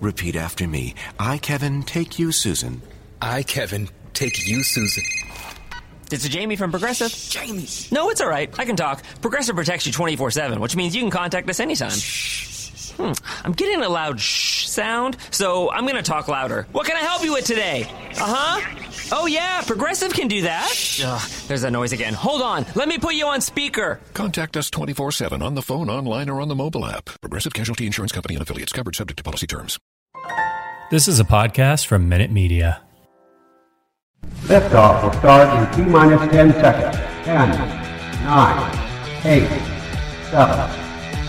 Repeat after me. I, Kevin, take you, Susan. I, Kevin, take you, Susan. It's a Jamie from Progressive. Jamie! No, it's all right. I can talk. Progressive protects you 24 7, which means you can contact us anytime. Hmm, I'm getting a loud shh sound, so I'm going to talk louder. What can I help you with today? Uh huh. Oh, yeah, Progressive can do that. Ugh, there's that noise again. Hold on. Let me put you on speaker. Contact us 24 7 on the phone, online, or on the mobile app. Progressive Casualty Insurance Company and affiliates covered subject to policy terms. This is a podcast from Minute Media. Liftoff will start in T minus 10 seconds. 10, 9, 8, 7,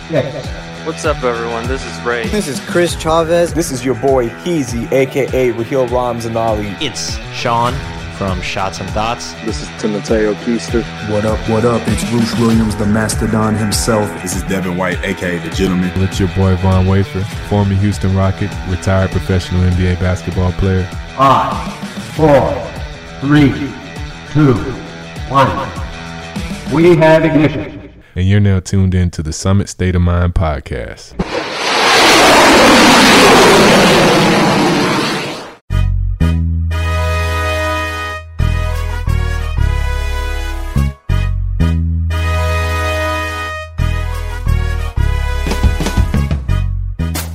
6, What's up, everyone? This is Ray. This is Chris Chavez. This is your boy Heezy, aka Raheel Ramzanali. It's Sean from Shots and Dots. This is Timoteo Keister. What up, what up? It's Bruce Williams, the Mastodon himself. This is Devin White, aka The Gentleman. It's your boy Von Wafer, former Houston Rocket, retired professional NBA basketball player. Five, four, three, two, one. We have ignition and you're now tuned in to the Summit State of Mind podcast.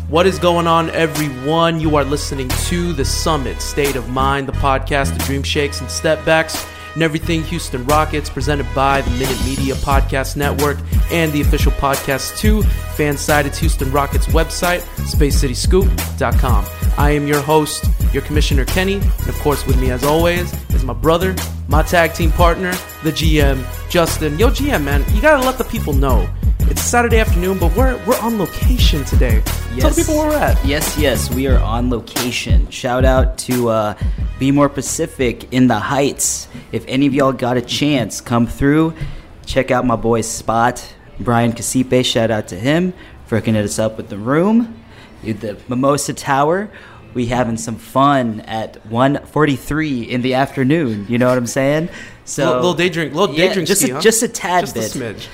What is going on, everyone? You are listening to the Summit State of Mind, the podcast of Dream Shakes and Stepbacks and everything Houston Rockets, presented by the Minute Media Podcast Network and the official podcast to Fansided's Houston Rockets website, spacecityscoop.com. I am your host, your commissioner Kenny, and of course, with me as always is my brother, my tag team partner, the GM, Justin. Yo, GM, man, you gotta let the people know it's Saturday afternoon, but we're we're on location today. Yes. Tell the people where we're at. Yes, yes, we are on location. Shout out to uh, Be More Pacific in the Heights. If any of y'all got a chance, come through, check out my boy's spot, Brian Casipe. Shout out to him for hooking us up with the room, the Mimosa Tower. We having some fun at 1:43 in the afternoon. You know what I'm saying? So little, little day drink, little day yeah, drink, just ski, a, huh? just a tad just bit. A smidge.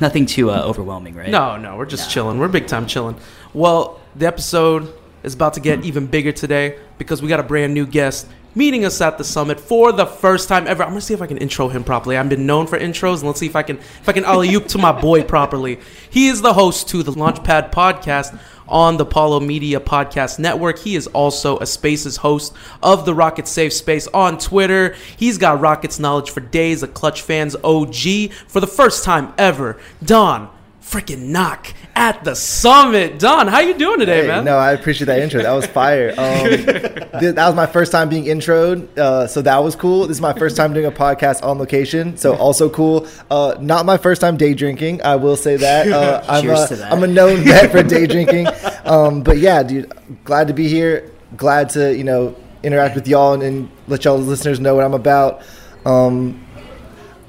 Nothing too uh, overwhelming, right? No, no, we're just no. chilling. We're big time chilling. Well, the episode is about to get even bigger today because we got a brand new guest meeting us at the summit for the first time ever. I'm gonna see if I can intro him properly. I've been known for intros, and let's see if I can if I can alley oop to my boy properly. He is the host to the Launchpad podcast on the Apollo Media Podcast Network. He is also a Spaces host of the Rocket Safe Space on Twitter. He's got Rockets knowledge for days, a Clutch fans OG for the first time ever. Don freaking knock at the summit. Don, how you doing today, hey, man? No, I appreciate that intro. That was fire. Um, th- that was my first time being introed, uh, so that was cool. This is my first time doing a podcast on location, so also cool. Uh, not my first time day drinking. I will say that. Uh, I'm, a, that. I'm a known vet for day drinking, um, but yeah, dude, glad to be here. Glad to you know interact with y'all and, and let y'all listeners know what I'm about. Um,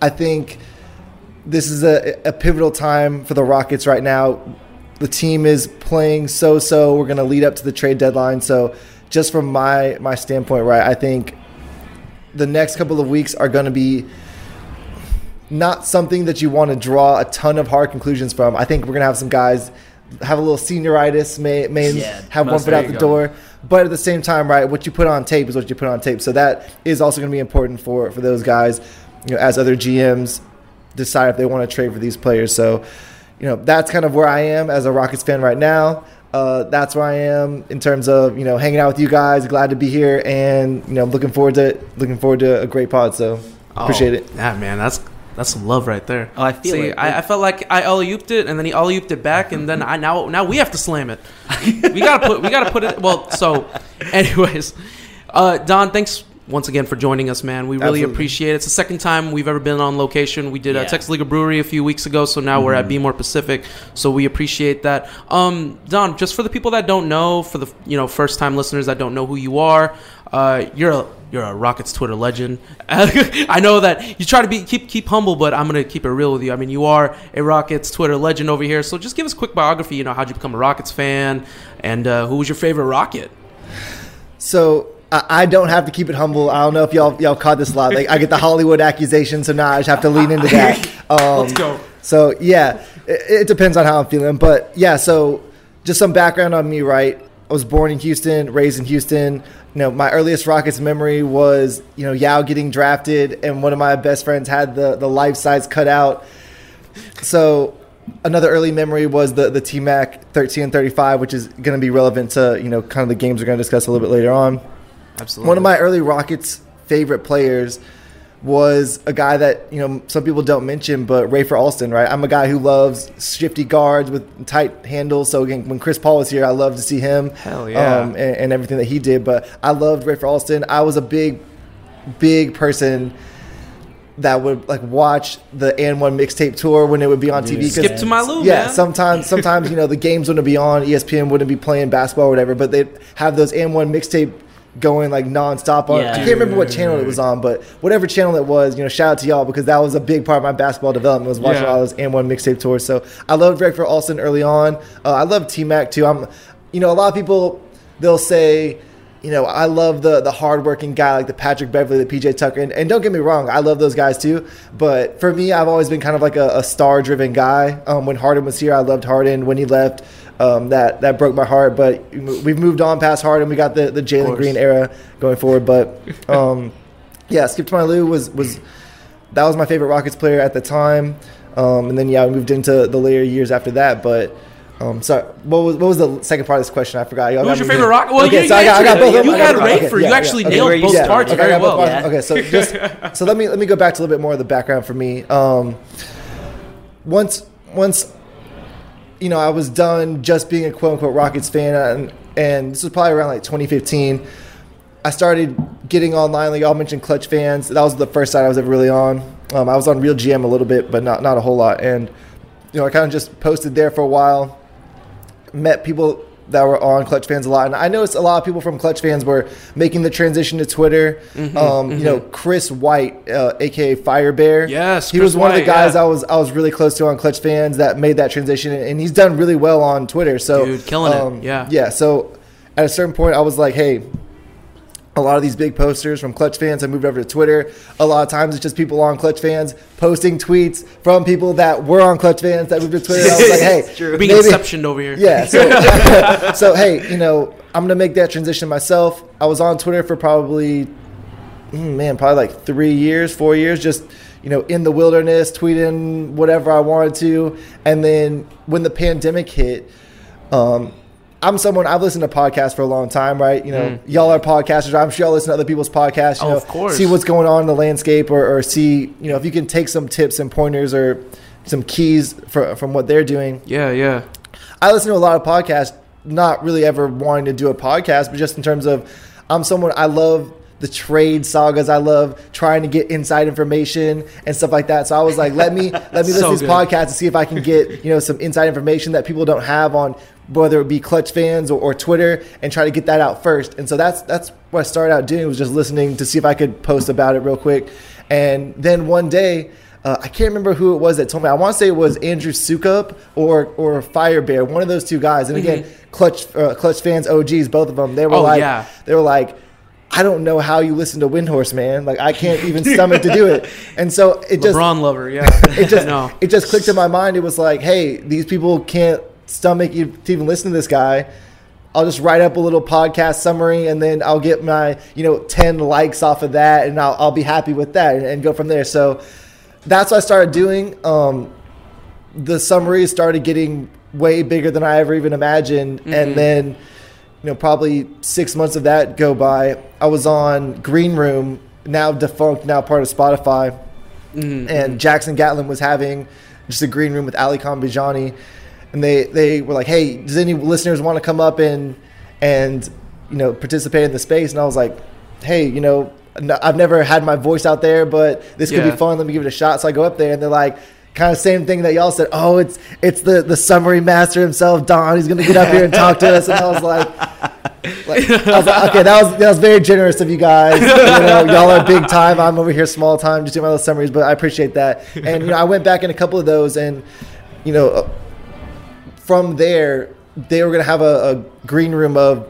I think this is a, a pivotal time for the Rockets right now. The team is playing so so. We're going to lead up to the trade deadline. So, just from my my standpoint, right, I think the next couple of weeks are going to be not something that you want to draw a ton of hard conclusions from. I think we're going to have some guys have a little senioritis, may may yeah, have one foot out the go. door. But at the same time, right, what you put on tape is what you put on tape. So that is also going to be important for for those guys, you know, as other GMs decide if they want to trade for these players. So, you know, that's kind of where I am as a Rockets fan right now. Uh, that's where I am in terms of you know hanging out with you guys. Glad to be here, and you know looking forward to looking forward to a great pod. So appreciate oh, it. Yeah, man, that's that's some love right there. Oh, I feel See, it. I, I, felt like I alley ooped it, and then he alley ooped it back, and then I now now we have to slam it. we gotta put we gotta put it. Well, so, anyways, uh, Don, thanks once again for joining us, man. We really Absolutely. appreciate it. It's the second time we've ever been on location. We did a Yeah. Texas League Brewery a few weeks ago, so now we're at Be More Pacific. So we appreciate that. Um, Don, just for the people that don't know, for the you know first time listeners that don't know who you are, uh, you're a you're a Rockets Twitter legend. I know that you try to be keep keep humble, but I'm gonna keep it real with you. I mean, you are a Rockets Twitter legend over here. So just give us a quick biography. You know, how'd you become a Rockets fan, and uh, who was your favorite Rocket? So I don't have to keep it humble. I don't know if y'all y'all caught this a lot. Like I get the Hollywood accusation, so now I just have to lean into that. Um, Let's go. So yeah, it, it depends on how I'm feeling, but yeah. So just some background on me, right? I was born in Houston, raised in Houston. You know, my earliest Rockets memory was you know Yao getting drafted, and one of my best friends had the the life size cutout. So another early memory was the the T Mac 13 and 35, which is going to be relevant to you know kind of the games we're going to discuss a little bit later on. Absolutely. One of my early Rockets favorite players was a guy that you know some people don't mention, but Rafer Alston, right? I'm a guy who loves shifty guards with tight handles. So again, when Chris Paul was here, I love to see him, Hell yeah. um, and, and everything that he did. But I loved Rafer Alston. I was a big, big person that would like watch the and one mixtape tour when it would be on TV. Skip to my Lou, yeah, man. sometimes sometimes you know the games wouldn't be on, ESPN wouldn't be playing basketball or whatever, but they'd have those and one mixtape going like nonstop on. Yeah. I can't remember what channel it was on, but whatever channel it was, you know, shout out to y'all because that was a big part of my basketball development was watching Yeah. all those and one mixtape tours. So I loved Rafer Alston early on. Uh, I love T Mac too. I'm, you know, a lot of people they'll say. You know, I love the the hardworking guy like the Patrick Beverley, the PJ Tucker, and, and don't get me wrong, I love those guys too. But for me, I've always been kind of like a, a star driven guy. Um, when Harden was here, I loved Harden. When he left, um, that that broke my heart. But we've moved on past Harden. We got the the Jalen. Green era going forward. But um, yeah, Skip to my Lou was was that was my favorite Rockets player at the time. Um, and then yeah, we moved into the later years after that. But um, sorry, what was what was the second part of this question? I forgot. Who was your favorite rock? Well, okay, you- so I got, I got both. it. of them. You got had Rafer. You actually nailed both parts okay, very well. Okay, so just so let me let me go back to a little bit more of the background for me. Um, once once you know I was done just being a quote unquote Rockets fan, and and this was probably around like 2015. I started getting online. Like y'all mentioned, Clutch fans. That was the first site I was ever really on. Um, I was on Real GM a little bit, but not not a whole lot. And you know, I kind of just posted there for a while. Met people that were on Clutch fans a lot, and I noticed a lot of people from Clutch fans were making the transition to Twitter. Mhm, um, You know, Chris White, uh, aka Fire Bear. Yes, he Chris was one of the guys yeah. I was I was really close to on Clutch fans that made that transition, and he's done really well on Twitter. So Dude, killing it. um, Yeah. yeah. So at a certain point, I was like, hey. A lot of these big posters from Clutch fans have moved over to Twitter. A lot of times it's just people on Clutch fans posting tweets from people that were on Clutch fans that moved to Twitter. I was like, hey, Being maybe- inceptioned over here. yeah. So, so hey, you know, I'm gonna make that transition myself. I was on Twitter for probably, mm, man, probably like three years, four years, just you know, in the wilderness, tweeting whatever I wanted to. And then when the pandemic hit, um, I'm someone I've listened to podcasts for a long time, right? You know, Mm. y'all are podcasters. I'm sure y'all listen to other people's podcasts. You Oh, know, of course. see what's going on in the landscape, or, or see, you know, if you can take some tips and pointers or some keys for, from what they're doing. Yeah, yeah. I listen to a lot of podcasts, not really ever wanting to do a podcast, but just in terms of I'm someone I love the trade sagas. I love trying to get inside information and stuff like that. So I was like, let me let me listen So to this good. podcast and see if I can get you know some inside information that people don't have on whether it be Clutch fans or, or Twitter, and try to get that out first. And so that's that's what I started out doing was just listening to see if I could post about it real quick. And then one day. Uh, I can't remember who it was that told me. I want to say it was Andrew Sukup or or Fire Bear, one of those two guys. And again, Clutch uh, Clutch fans, OGs, both of them. They were Mm-hmm. Oh, like, yeah. they were like, I don't know how you listen to Windhorst, man. Like I can't even stomach to do it. And so it just LeBron lover, yeah. it just No. it just clicked in my mind. It was like, hey, these people can't stomach you to even listen to this guy. I'll just write up a little podcast summary and then I'll get my, you know, 10 likes off of that and I'll, I'll be happy with that and, and go from there. So that's what I started doing. Um, the summaries started getting way bigger than I ever even imagined. Mhm. And then, you know, probably six months of that go by. I was on Green Room, now defunct, now part of Spotify. Mhm. And Jackson Gatlin was having just a green room with Alykhan Bijani. And they, they were like, hey, does any listeners want to come up and, and, you know, participate in the space? And I was like, hey, you know, I've never had my voice out there, but this could Yeah. be fun. Let me give it a shot. So I go up there and they're like, kind of same thing that y'all said. Oh, it's it's the the summary master himself, Don. He's gonna get up here and talk to us. And I was like, like, I was like, okay, that was that was very generous of you guys. You know, y'all are big time. I'm over here small time, just doing my little summaries. But I appreciate that. And you know, I went back in a couple of those, and you know, from there, they were gonna have a, a green room of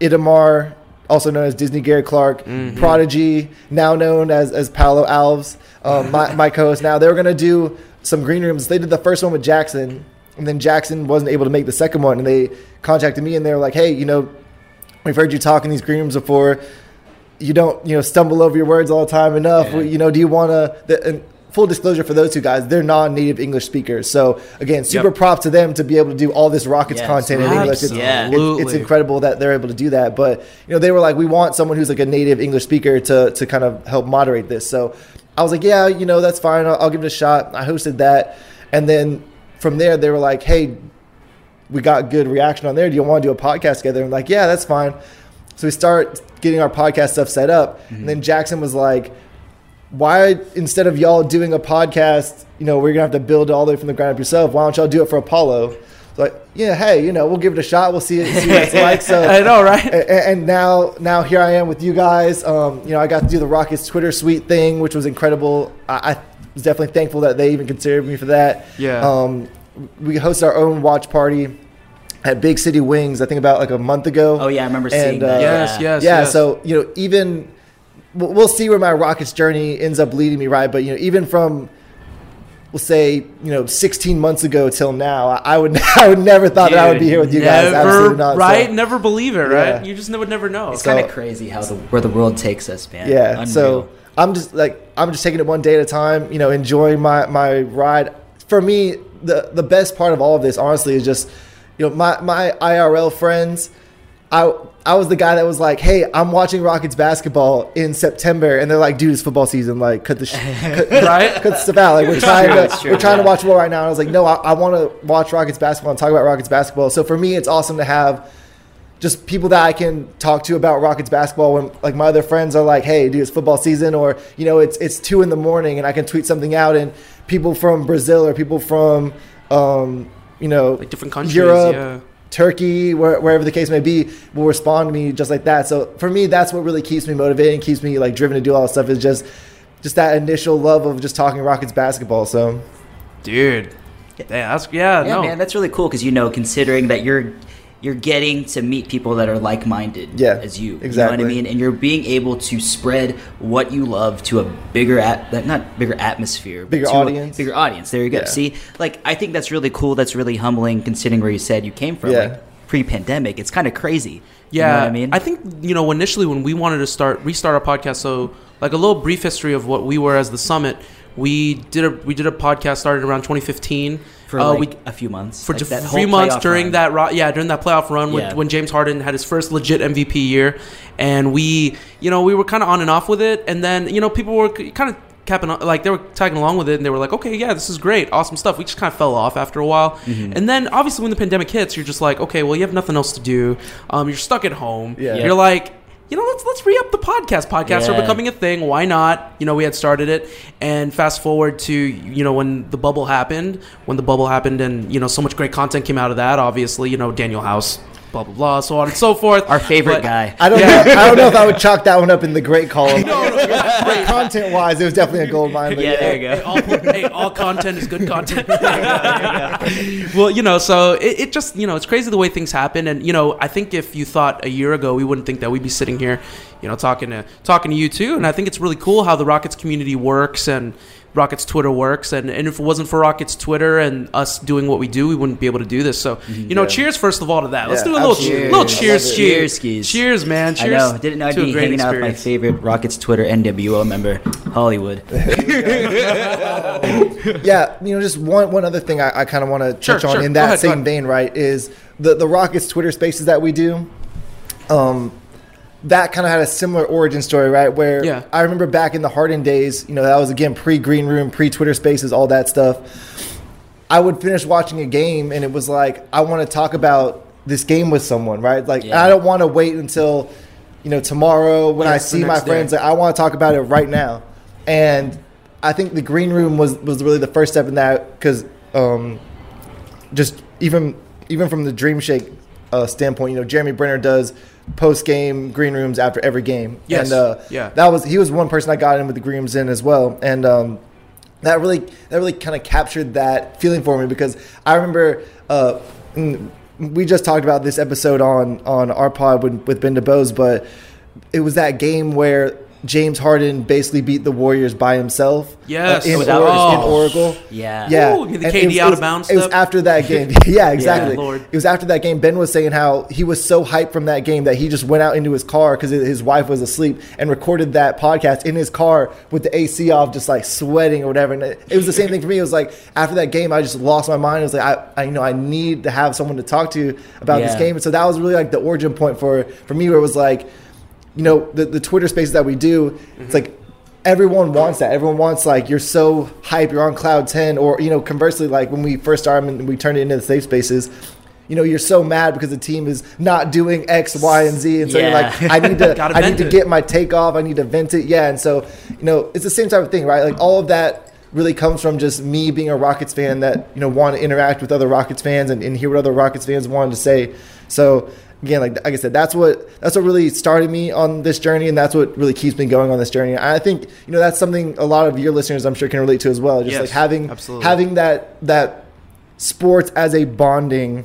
Itamar, also known as Disney Gary Clark, Mhm. Prodigy, now known as as Paolo Alves, um, my, my co-host. Now they were gonna do some green rooms. They did the first one with Jackson, and then Jackson wasn't able to make the second one, and they contacted me and they were like, "Hey, you know, we've heard you talk in these green rooms before. You don't, you know, stumble over your words all the time enough. Yeah. You know, do you want to?" And full disclosure for those two guys, they're non-native English speakers. So again, super Yep. props to them to be able to do all this Rockets Yes. content in English. It's, Yeah. it's, it's incredible that they're able to do that. But you know, they were like, we want someone who's like a native English speaker to to kind of help moderate this. So I was like, yeah, you know, that's fine. I'll, I'll give it a shot. I hosted that, and then from there they were like, hey, we got good reaction on there. Do you want to do a podcast together? I'm like, yeah, that's fine. So we start getting our podcast stuff set up, mm-hmm. and then Jackson was like, why instead of y'all doing a podcast, you know, we're gonna have to build it all the way from the ground up yourself. Why don't y'all do it for Apollo? It's like, yeah, hey, you know, we'll give it a shot. We'll see, it, see what it's like. So I know, right? And, and now, now here I am with you guys. Um, you know, I got to do the Rockets Twitter suite thing, which was incredible. I, I was definitely thankful that they even considered me for that. Yeah. Um, we hosted our own watch party at Big City Wings. I think about like a month ago. Oh yeah, I remember seeing And, uh. Yes, yeah. yes, yeah, yes. so you know, even we'll we'll see where my Rockets journey ends up leading me, right? But you know, even from we'll say you know 16 months ago till now, I I would I would never thought that I would be here with you guys. Absolutely not. so- right? Never believe it, right? Yeah. You just would never know. It's So- kind of crazy how the where the world takes us, man. yeah. Unreal. So I'm just like I'm just taking it one day at a time. You know, enjoying my my ride. For me, the the best part of all of this, honestly, is just you know my my IRL friends. I I was the guy that was like, hey, I'm watching Rockets basketball in September, and they're like, dude, it's football season. Like, cut the sh- cut, Right? cut the stuff out. Like, we're trying true, to true, we're trying to watch ball right now. And I was like, no, I, I want to watch Rockets basketball and talk about Rockets basketball. So for me, it's awesome to have just people that I can talk to about Rockets basketball when like my other friends are like, "Hey, dude, it's football season," or you know, it's it's two in the morning and I can tweet something out, and people from Brazil or people from um, you know Like different countries, Europe, yeah. Turkey, where, wherever the case may be, will respond to me just like that. So for me, that's what really keeps me motivated and keeps me like driven to do all this stuff. Is just just that initial love of just talking Rockets basketball. So Dude. Yeah, that's yeah, yeah, no. man, that's really cool because you know, considering that you're you're getting to meet people that are like-minded Yeah, as you. You know exactly. what I mean? And you're being able to spread what you love to a bigger at that not bigger atmosphere, Bigger audience. bigger audience. There you go. Yeah. See, like I think that's really cool. That's really humbling, considering where you said you came from. Yeah. Like pre-pandemic, it's kind of crazy. Yeah, you know what I mean. I think you know initially when we wanted to start restart our podcast. So like a little brief history of what we were as the Summit. We did a we did a podcast started around 2015 for Uh, like we, a few months, for like three whole months during run. that ro- yeah during that playoff run when, Yeah. when James Harden had his first legit MVP year, and we you know we were kind of on and off with it, and then you know people were kind of capping like they were tagging along with it, and they were like, okay, yeah, this is great, awesome stuff. We just kind of fell off after a while, Mm-hmm. and then obviously when the pandemic hits, you're just like, okay, well you have nothing else to do, um, you're stuck at home, Yeah. you're like. You know, let's let's re up the podcast. Podcasts Yeah. are becoming a thing. Why not? You know, we had started it, and fast forward to you know when the bubble happened, when the bubble happened, and you know so much great content came out of that. Obviously, you know Danuel House, blah blah blah, so on and so forth. Our favorite But- guy. I don't Yeah. know. I don't know if I would chalk that one up in the great column. no content wise, it was definitely a gold mine. Yeah, yeah, there you go. Hey, all, hey, all content is good content. well, you know, so it, it just, you know, it's crazy the way things happen. And, you know, I think if you thought a year ago, we wouldn't think that we'd be sitting here, you know, talking to talking to you too. And I think it's really cool how the Rockets community works and Rockets Twitter works. And, and if it wasn't for Rockets Twitter and us doing what we do, we wouldn't be able to do this. So, you know, Yeah. cheers first of all to that. Let's Yeah, do a little, absolutely. little Cheers. cheers, I love it. cheers, Cheers, skis. cheers, man. I know. Didn't know I'd be great hanging out with my favorite Rockets Twitter NWO member, Hollywood. yeah. You know, just one one other thing I, I kind of want to touch Sure, on sure. in that ahead, same vein, right? Is the the Rockets Twitter Spaces that we do. Um, that kind of had a similar origin story, right? Where Yeah. I remember back in the Harden days, you know, that was again pre Green Room, pre Twitter Spaces, all that stuff. I would finish watching a game and it was like I want to talk about this game with someone, right? Like Yeah. I don't want to wait until you know tomorrow when Yeah, I see my friends. Like, I want to talk about it right now. And I think the green room was was really the first step in that because um, just even even from the Dream Shake uh, standpoint, you know, Jeremy Brener does post game green rooms after every game. Yes. And uh, Yeah. that was he was one person I got in with the green rooms in as well. And um, that really that really kind of captured that feeling for me because I remember uh, mm, we just talked about this episode on on our pod with, with Ben DuBose, but it was that game where James Harden basically beat the Warriors by himself. Yes. uh, in, Oh, Or- that was- in Oracle. Yeah. yeah. Ooh, the And KD it was- out it of was- bounds It was stuff? after that game. yeah, exactly. Lord. It was after that game. Ben was saying how he was so hyped from that game that he just went out into his car because his wife was asleep and recorded that podcast in his car with the AC off, just like sweating or whatever. And it, it was the same thing for me. It was like after that game, I just lost my mind. It was like I, I you know, I need to have someone to talk to about this game. And so that was really like the origin point for for me, where it was like, you know, the the Twitter spaces that we do. It's like everyone wants that. Everyone wants like you're so hype, you're on cloud ten, or you know, conversely, like when we first started and we turned it into the safe spaces. You know, you're so mad because the team is not doing X, Y, and Z, and so you're like, I need to, I need to it. get my take off. I need to vent it. Yeah, and so you know, it's the same type of thing, right? Like all of that really comes from just me being a Rockets fan that you know want to interact with other Rockets fans and, and hear what other Rockets fans wanted to say. So again, like like I said, that's what that's what really started me on this journey, and that's what really keeps me going on this journey. And I think you know that's something a lot of your listeners, I'm sure, can relate to as well. Just Yes, like having absolutely. having that that sports as a bonding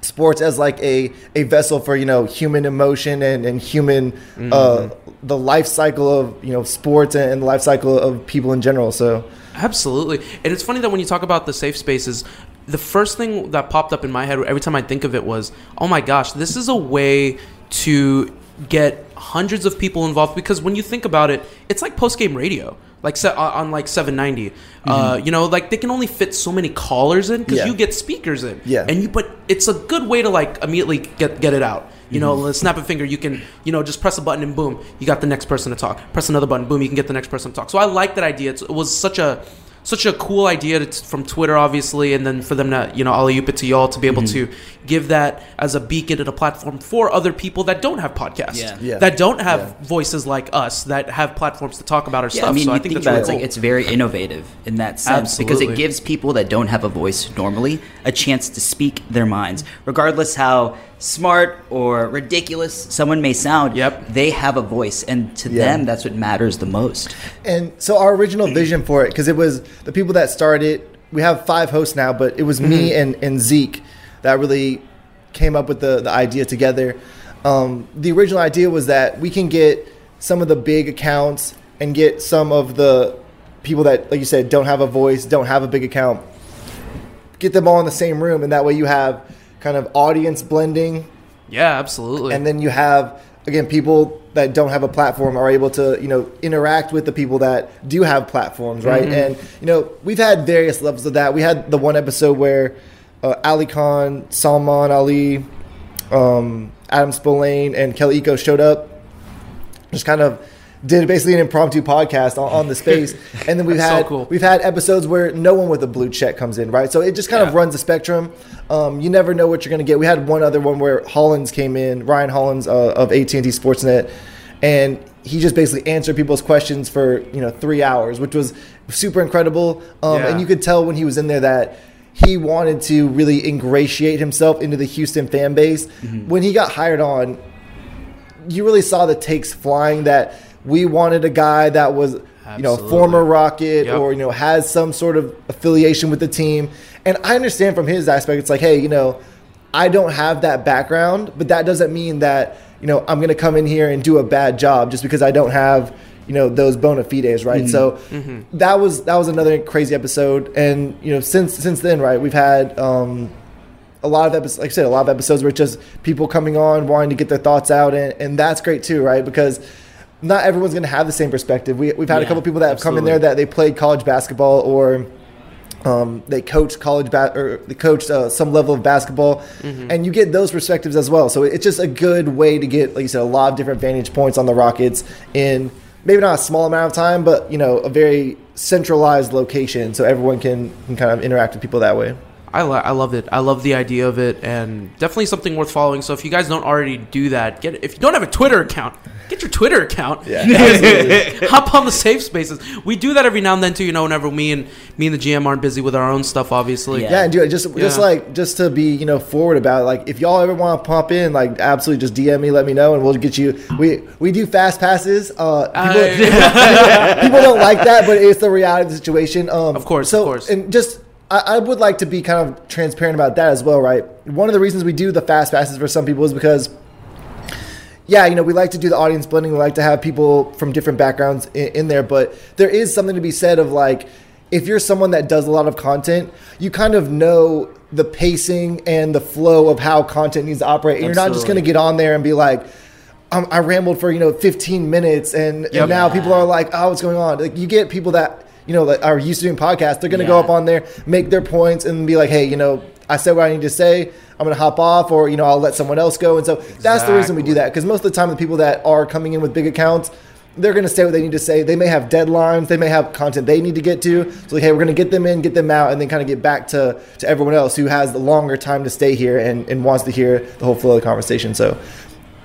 sports as like a, a vessel for you know human emotion and, and human uh, the life cycle of you know sports and, and the life cycle of people in general so Absolutely. And it's funny that when you talk about the safe spaces, the first thing that popped up in my head every time I think of it was, oh my gosh, this is a way to get hundreds of people involved because when you think about it, it's like post game radio. Like se- on like 790, uh, you know, like they can only fit so many callers in because Yeah. you get speakers in, Yeah. And you, but it's a good way to like immediately get get it out. You know, let's snap a finger. You can, you know, just press a button and boom, you got the next person to talk. Press another button, boom, you can get the next person to talk. So I like that idea. It's, it was such a such a cool idea to, from Twitter, obviously, and then for them to, you know, alley oop it to y'all to be able mm-hmm. to give that as a beacon and a platform for other people that don't have podcasts, Yeah. Yeah. that don't have Yeah. voices like us, that have platforms to talk about our Yeah, stuff. I mean, so you I think think that's about really it's cool. like it's very innovative in that sense because it gives people that don't have a voice normally a chance to speak their minds, regardless how smart or ridiculous someone may sound. Yep. they have a voice, and to Yeah. them, that's what matters the most. and so our original vision for it because it was the people that started we have five hosts now but it was me and, and zeke that really came up with the, the idea together um, the original idea was that we can get some of the big accounts and get some of the people that like you said don't have a voice don't have a big account get them all in the same room and that way you have kind of audience blending yeah, absolutely. and then you have again people that don't have a platform are able to you know interact with the people that do have platforms right Mm-hmm. and you know we've had various levels of that we had the one episode where uh, alykhan salman ali um, adam spolane and kelly iko showed up just kind of did basically an impromptu podcast on, on the space. And then we've That's so had cool. we've had episodes where no one with a blue check comes in right? So it just kind of runs the spectrum. Um, you never know what you're going to get. We had one other one where hollins came in ryan hollins uh, of at&t sportsnet. And he just basically answered people's questions for you know three hours which was super incredible. Um, Yeah. and you could tell when he was in there that he wanted to really ingratiate himself into the houston fan base. Mm-hmm. when he got hired on you really saw the takes flying that we wanted a guy that was you know Absolutely. former rocket Yep. or you know has some sort of affiliation with the team and i understand from his aspect it's like hey you know i don't have that background but that doesn't mean that you know i'm going to come in here and do a bad job just because i don't have you know those bona fides right so Mm-hmm. that was that was another crazy episode and you know since since then right we've had um a lot of episodes, like I said, a lot of episodes where it's just people coming on wanting to get their thoughts out, and, and that's great too, right? Because not everyone's going to have the same perspective. We, we've had a Yeah, couple people that have come in there that they played college basketball or um, they coached college ba- or they coached uh, some level of basketball, Mm-hmm. and you get those perspectives as well. So it's just a good way to get, like you said, a lot of different vantage points on the Rockets in maybe not a small amount of time, but you know, a very centralized location, so everyone can, can kind of interact with people that way. I, lo- I love it. I love the idea of it, and definitely something worth following. So if you guys don't already do that, get if you don't have a Twitter account, get your Twitter account. Yeah. Hop on the safe spaces. We do that every now and then too. You know, whenever me and me and the GM aren't busy with our own stuff, obviously. Yeah. Yeah, and do it just just like just to be you know forward about it. Like if y'all ever want to pump in, like absolutely just DM me, let me know, and we'll get you. We we do fast passes. Uh, people, people don't like that, but it's the reality of the situation. Um, Of course, so of course. and just. I I would like to be kind of transparent about that as well, right? One of the reasons we do the fast passes for some people is because yeah, you know, we like to do the audience blending. We like to have people from different backgrounds in, in there, but there is something to be said of like, if you're someone that does a lot of content, you kind of know the pacing and the flow of how content needs to operate. And you're not just going to get on there and be like, I rambled for you know 15 minutes, and, Yep. and now people are like, "Oh, what's going on?" Like you get people that you know that are used to doing podcasts. They're going to go up on there, make their points, and be like, "Hey, you know, I said what I need to say. I'm going to hop off, or you know, I'll let someone else go." And so that's the reason we do that because most of the time, the people that are coming in with big accounts. They're going to say what they need to say. They may have deadlines. They may have content they need to get to. So, like, hey, we're going to get them in, get them out, and then kind of get back to, to everyone else who has the longer time to stay here and, and wants to hear the whole flow of the conversation. So,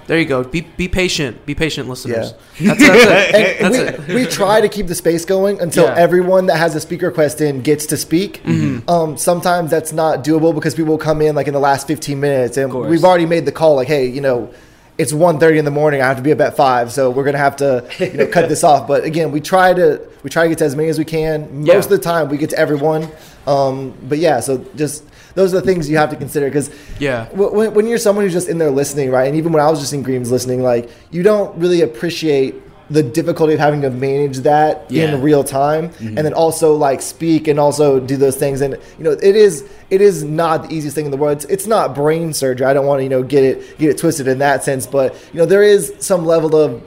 There you go. Be be patient. Be patient, listeners. Yeah. That's, that's it. and That's we, it. we try to keep the space going until Yeah. everyone that has a speaker request in gets to speak. Mhm. Um, sometimes that's not doable because people come in like in the last 15 minutes and we've already made the call like, hey, you know, it's 1.30 in the morning. I have to be up at 5, so we're going to have to you know, cut this off. But again, we try to we try to get to as many as we can. Most Yeah. of the time, we get to everyone. Um, but yeah, so just those are the things you have to consider because Yeah. When, when you're someone who's just in there listening, right? And even when I was just in Greens listening, like you don't really appreciate the difficulty of having to manage that Yeah. in real time, mm-hmm. and then also like speak and also do those things. And you know, it is it is not the easiest thing in the world. It's, it's not brain surgery. I don't want to you know get it get it twisted in that sense, but you know, there is some level of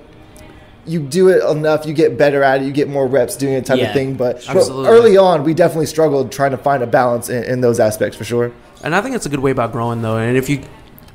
you do it enough, you get better at it, you get more reps doing it type Yeah. of thing. But, but early on, we definitely struggled trying to find a balance in, in those aspects for sure. And I think it's a good way about growing, though. And if you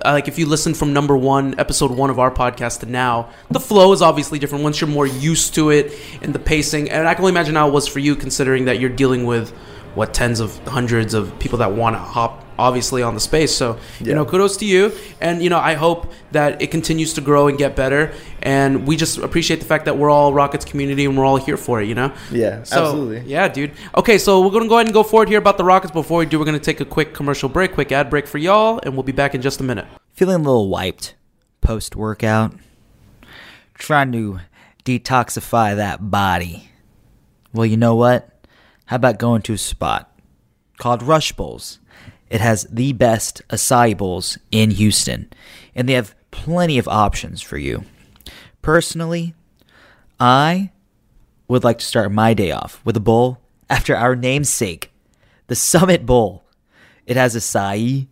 uh, like, if you listen from number one, episode one of our podcast to now, the flow is obviously different once you're more used to it and the pacing. And I can only imagine how it was for you, considering that you're dealing with what tens of hundreds of people that want to hop obviously on the space. So you know, kudos to you. And you know, I hope that it continues to grow and get better. And we just appreciate the fact that we're all Rockets community and we're all here for it. You know. Yeah, So, absolutely. Yeah, dude. Okay, so we're gonna go ahead and go forward here about the Rockets. Before we do, we're gonna take a quick commercial break, quick ad break for y'all, and we'll be back in just a minute. Feeling a little wiped post workout? Trying to detoxify that body. Well, you know what? How about going to a spot called Rush Bowls? It has the best acai bowls in Houston, and they have plenty of options for you. Personally, I would like to start my day off with a bowl after our namesake, the Summit Bowl. It has acai,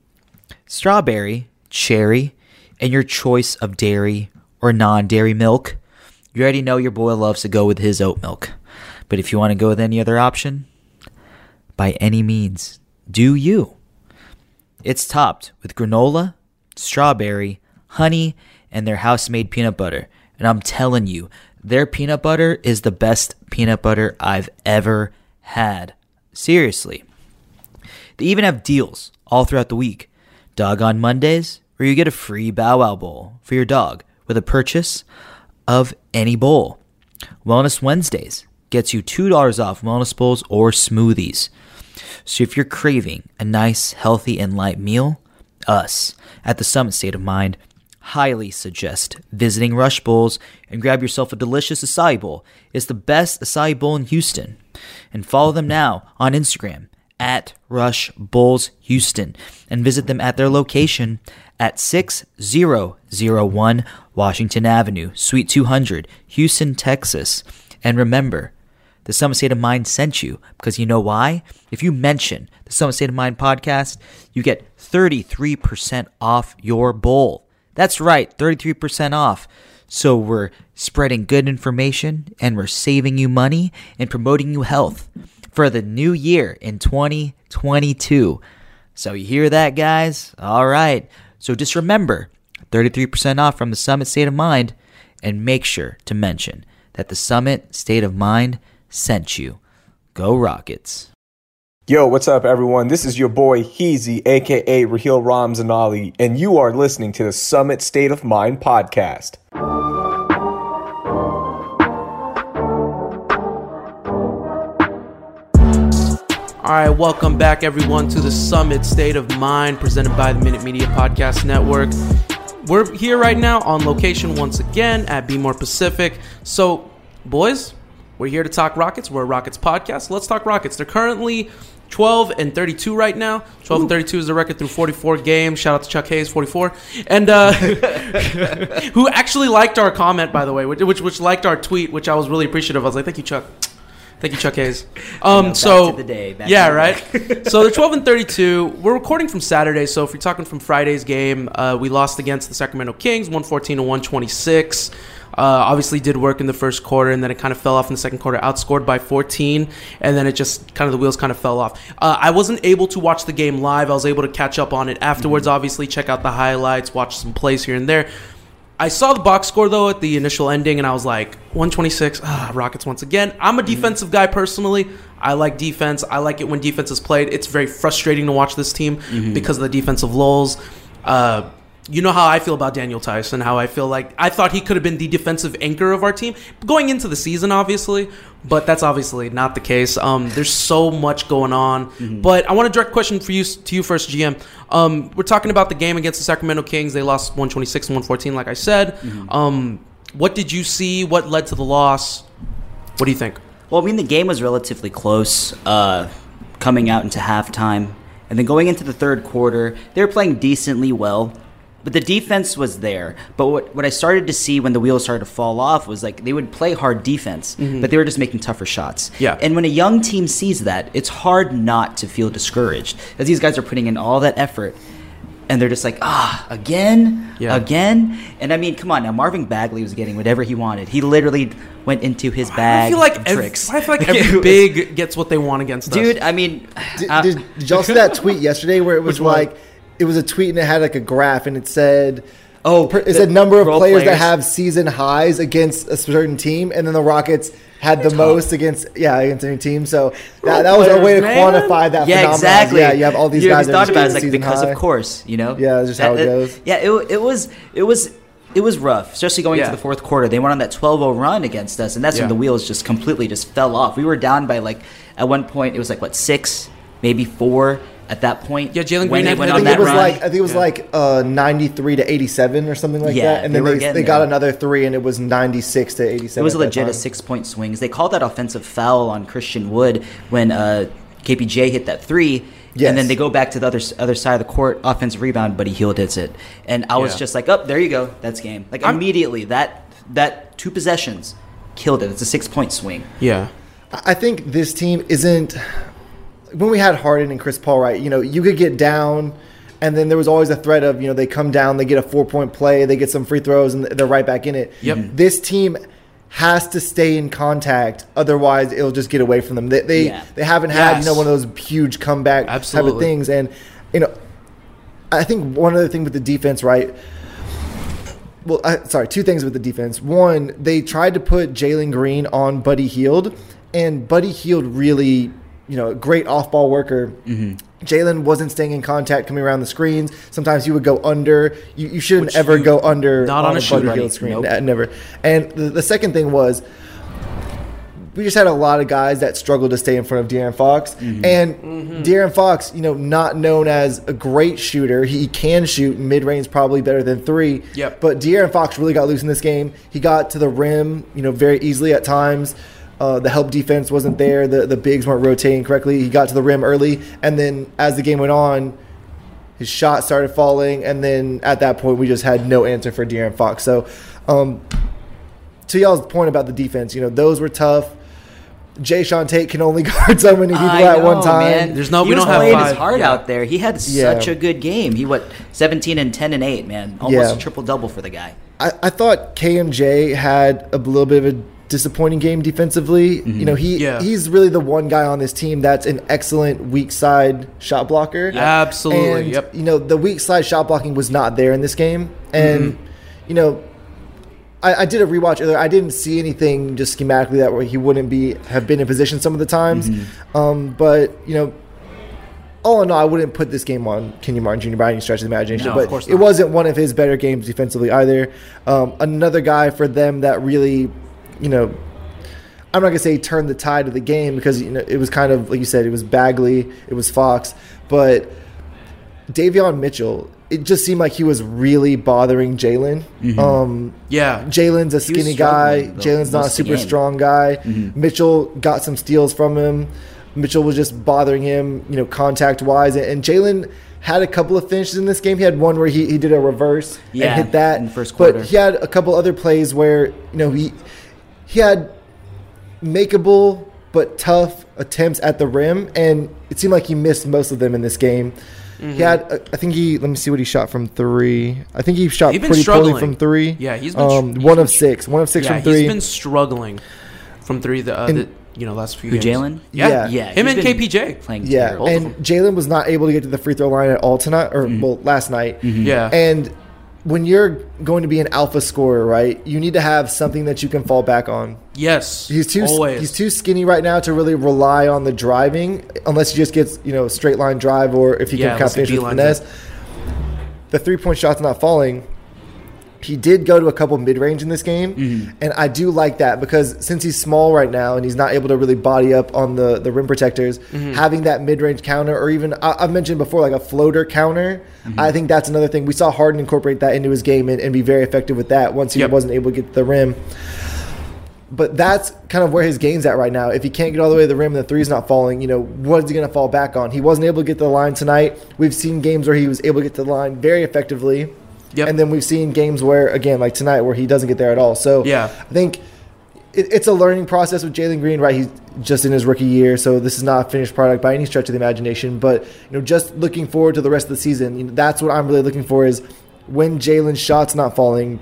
strawberry, cherry, and your choice of dairy or non dairy milk. You already know your boy loves to go with his oat milk. But if you want to go with any other option, by any means, do you. It's topped with granola, strawberry, honey, and their house made peanut butter. And I'm telling you, their peanut butter is the best peanut butter I've ever had. Seriously. They even have deals all throughout the week. Dog on Mondays, where you get a free Bow Wow bowl for your dog with a purchase of any bowl. Wellness Wednesdays gets you $2 off wellness bowls or smoothies. So if you're craving a nice, healthy, and light meal, us at the Summit State of Mind highly suggest visiting Rush Bowls and grab yourself a delicious acai bowl. It's the best acai bowl in Houston. And follow them now on Instagram at Rush Bowls Houston and visit them at their location at 6001 Washington Avenue, Suite 200, Houston, Texas. And remember, the Summit State of Mind sent you because you know why? If you mention the Summit State of Mind podcast, you get 33% off your bowl. That's right, 33% off. So we're spreading good information and we're saving you money and promoting you health for the new year in 2022. So you hear that, guys? All right. So just remember 33% off from the Summit State of Mind and make sure to mention that the Summit State of Mind sent you. Go Rockets. Yo, what's up, everyone? This is your boy Heezy, aka Raheel Ramzanali, and you are listening to the Summit State of Mind podcast. All right, welcome back, everyone, to the Summit State of Mind presented by the Minute Media Podcast Network. We're here right now on location once again at Be More Pacific. So, boys, we're here to talk Rockets. We're a Rockets podcast. Let's talk Rockets. They're currently 12 and 32 right now. 12 and 32 is the record through 44 games. Shout out to Chuck Hayes, 44, and uh, who actually liked our comment by the way, which, which which liked our tweet, which I was really appreciative. I was like, thank you, Chuck. Thank you, Chuck Hayes. Um, back so to the day, back yeah, to the right. so they're 12 and 32. We're recording from Saturday, so if you're talking from Friday's game, uh, we lost against the Sacramento Kings, 114 to 126. Uh, obviously, did work in the first quarter, and then it kind of fell off in the second quarter. Outscored by 14, and then it just kind of the wheels kind of fell off. Uh, I wasn't able to watch the game live. I was able to catch up on it afterwards. Obviously, check out the highlights, watch some plays here and there. I saw the box score though at the initial ending, and I was like, 126. Ah, Rockets once again. I'm a defensive guy personally. I like defense. I like it when defense is played. It's very frustrating to watch this team because of the defensive lulls. Uh, you know how I feel about Daniel Tyson. How I feel like I thought he could have been the defensive anchor of our team going into the season, obviously, but that's obviously not the case. Um, there's so much going on. But I want a direct question for you to you first, GM. Um, we're talking about the game against the Sacramento Kings. They lost 126 and 114, like I said. Um, what did you see? What led to the loss? What do you think? Well, I mean, the game was relatively close uh, coming out into halftime. And then going into the third quarter, they were playing decently well. But the defense was there. But what, what I started to see when the wheels started to fall off was like they would play hard defense, Mhm. but they were just making tougher shots. Yeah. And when a young team sees that, it's hard not to feel discouraged. As these guys are putting in all that effort. And they're just like, ah, again? Yeah. Again? And I mean, come on now. Marvin Bagley was getting whatever he wanted. He literally went into his bag. I feel like of every, tricks. I feel like every big gets what they want against us. Dude, I mean, Did, uh, did, did y'all see that tweet yesterday where it was like? one? It was a tweet and it had like a graph and it said oh per- it said number of role players, that have season highs against a certain team and then the Rockets had the most against yeah against any team so that, that was a way to Man. quantify that yeah, phenomenon. exactly. yeah you have all these you guys that thought about it, like because high. of course, you know. Yeah, that's just how it goes. Yeah, it, it was it was it was rough, especially going Yeah. into the fourth quarter. They went on that 12-0 run against us, and that's Yeah. when the wheels just completely just fell off. We were down by like at one point it was like what six, maybe four at that point. Yeah, Jalen when Green they went I on think that it was run. like I think it was Yeah. like uh, 93 to 87 or something like Yeah, that and they then they, they got another three and it was 96 to 87 It was at that legit a six point swing. They called that offensive foul on Christian Wood when uh, KPJ hit that three. Yes. And then they go back to the other other side of the court, offensive rebound, Buddy Hield hits it. And I was Yeah. just like, oh, there you go. That's game. Like I'm- immediately, that that two possessions killed it. It's a six point swing. yeah. I think this team isn't. When we had Harden and Chris Paul, right? You know, you could get down, and then there was always a threat of you know they come down, they get a four point play, they get some free throws, and they're right back in it. Yep. This team has to stay in contact, otherwise it'll just get away from them. They they, Yeah. they haven't had Yes. you know one of those huge comeback type of things, and you know, I think one other thing with the defense, right? well, uh, sorry, two things with the defense. One, they tried to put Jalen Green on Buddy Hield, and Buddy Hield really, you know, great off-ball worker. Jalen wasn't staying in contact, coming around the screens. Sometimes you would go under. You, you shouldn't Which ever you- go under not on a Buddy shooter. Hield screen. Nope. Uh, Never. And the, the second thing was we just had a lot of guys that struggled to stay in front of De'Aaron Fox. Mm-hmm. And De'Aaron Fox, you know, not known as a great shooter. He can shoot mid range probably better than three. Yep. But De'Aaron Fox really got loose in this game. He got to the rim, you know, very easily at times. Uh, the help defense wasn't there. The the bigs weren't rotating correctly. He got to the rim early, and then as the game went on, his shot started falling, and then at that point we just had no answer for De'Aaron Fox. So, um, to y'all's point about the defense, you know, those were tough. Jae'Sean Tate can only guard so many people I at know, one time. Man. There's no- He we was don't have playing five. his heart Yeah. out there. He had Yeah. such a good game. He what 17 and 10 and 8, man. Almost Yeah. a triple double for the guy. I, I thought KMJ had a little bit of a disappointing game defensively. Mm-hmm. You know, he Yeah. he's really the one guy on this team that's an excellent weak side shot blocker. Absolutely, And, yep. You know, the weak side shot blocking was not there in this game. And, Mm-hmm. you know, I, I did a rewatch earlier. I didn't see anything just schematically that way he wouldn't be have been in position some of the times. Mm-hmm. Um, but you know, all in all, I wouldn't put this game on Kenny Martin Jr. by any stretch of the imagination. No, of but course it wasn't one of his better games defensively either. Um, another guy for them that really, you know, I'm not gonna say turned the tide of the game because you know it was kind of like you said, it was Bagley, it was Fox, but Davion Mitchell. It just seemed like he was really bothering Jalen. Um, Yeah. Jalen's a skinny guy. Jalen's not a most of the super game. strong guy. Mitchell got some steals from him. Mitchell was just bothering him, you know, contact wise. And, and Jalen had a couple of finishes in this game. He had one where he, he did a reverse Yeah, and hit that in first quarter. But he had a couple other plays where you know he he had makeable but tough attempts at the rim, and it seemed like he missed most of them in this game. He Mhm. had, uh, I think he. Let me see what he shot from three. I think he shot He's pretty poorly from three. Yeah, he's been um, he's one been of six. One of six yeah, from three. He's been struggling from three. The, uh, And- the you know last few Who, games. Jalen? Yeah, Yeah. Him and KPJ. playing Yeah, terrible. and Jalen was not able to get to the free throw line at all tonight, or Mm-hmm. well, last night. Yeah. and when you're going to be an alpha scorer, right, you need to have something that you can fall back on. Yes, He's too always. he's too skinny right now to really rely on the driving, unless he just gets you know straight line drive or if he Yeah, can kind unless of he finish with finesse. it. The three point shot's not falling. He did go to a couple mid range in this game, Mm-hmm. and I do like that because since he's small right now and he's not able to really body up on the, the rim protectors, Mm-hmm. having that mid range counter or even I, I've mentioned before like a floater counter, Mm-hmm. I think that's another thing. We saw Harden incorporate that into his game and, and be very effective with that once he Yep. wasn't able to get to the rim but that's kind of where his game's at right now. If he can't get all the way to the rim and the three's not falling, you know, what is he going to fall back on? He wasn't able to get to the line tonight. We've seen games where he was able to get to the line very effectively. Yep. And then we've seen games where, again, like tonight, where he doesn't get there at all. So Yeah. I think it, it's a learning process with Jalen Green, right? He's just in his rookie year, so this is not a finished product by any stretch of the imagination. But you know, just looking forward to the rest of the season, you know, that's what I'm really looking for is when Jalen's shots not falling,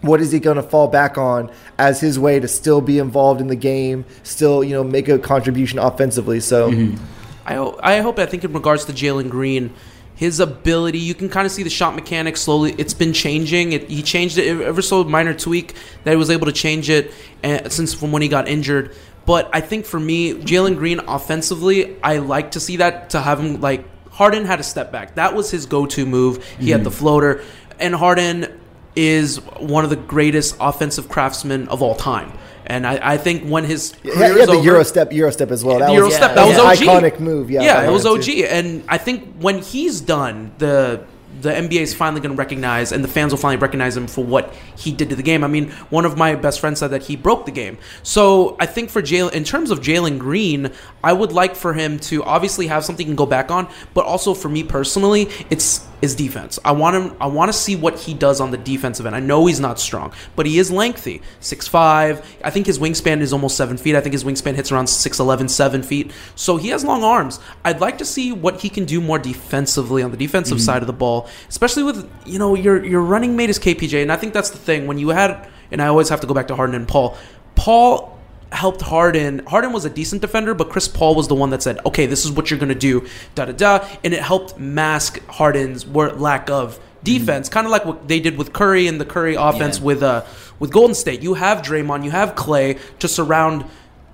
what is he going to fall back on as his way to still be involved in the game, still you know make a contribution offensively? So mm-hmm. I hope, I hope. I think in regards to Jalen Green, his ability, you can kind of see the shot mechanics slowly. It's been changing. It, he changed it ever so minor tweak that he was able to change it uh, since from when he got injured. But I think for me, Jalen Green offensively, I like to see that to have him like Harden had a step back. That was his go-to move. He had the floater, and Harden is one of the greatest offensive craftsmen of all time. And I, I think when his career had is the over- Euro step, as well. That Euro was, step, that was OG. iconic move. Yeah, yeah, it was OG. too. And I think when he's done, the the NBA is finally going to recognize, and the fans will finally recognize him for what he did to the game. I mean, one of my best friends said that he broke the game. So I think for Jalen, in terms of Jalen Green, I would like for him to obviously have something he can go back on, but also for me personally, it's his defense. I want him. I want to see what he does on the defensive end. I know he's not strong, but he is lengthy, six five. I think his wingspan is almost seven feet. I think his wingspan hits around 6'11", 7 feet. So he has long arms. I'd like to see what he can do more defensively on the defensive mm-hmm. side of the ball, especially with you know your your running mate is KPJ, and I think that's the thing when you had. And I always have to go back to Harden and Paul. Paul helped Harden. Harden was a decent defender, but Chris Paul was the one that said, "Okay, this is what you're gonna do." Da da da, and it helped mask Harden's lack of defense, kind of like what they did with Curry and the Curry offense Yeah. with uh with Golden State. You have Draymond, you have Clay to surround.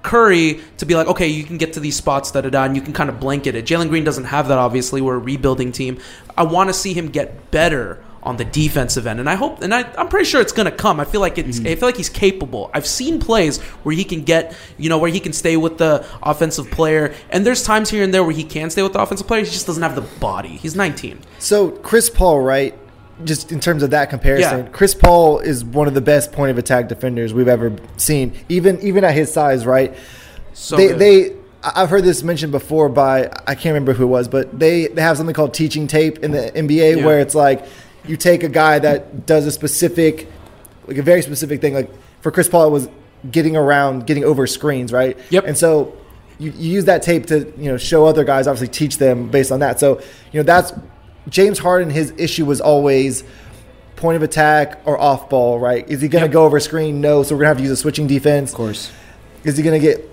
Curry to be like, okay, you can get to these spots, da da da, and you can kind of blanket it. Jalen Green doesn't have that, obviously. We're a rebuilding team. I want to see him get better on the defensive end, and I hope, and I, I'm pretty sure it's gonna come. I feel like it's, I mm-hmm. feel like he's capable. I've seen plays where he can get, you know, where he can stay with the offensive player, and there's times here and there where he can stay with the offensive player. He just doesn't have the body. He's 19. So Chris Paul, right? Just in terms of that comparison, Yeah. Chris Paul is one of the best point of attack defenders we've ever seen, even even at his size, right? So they good. they I've heard this mentioned before by I can't remember who it was, but they they have something called teaching tape in the NBA Yeah. where it's like you take a guy that does a specific like a very specific thing like for Chris Paul it was getting around getting over screens, right? Yep. And so you, you use that tape to you know show other guys obviously teach them based on that. So, you know, that's James Harden his issue was always point of attack or off ball, right? Is he going to Yep. go over screen? No, so we're going to have to use a switching defense. Of course. Is he going to get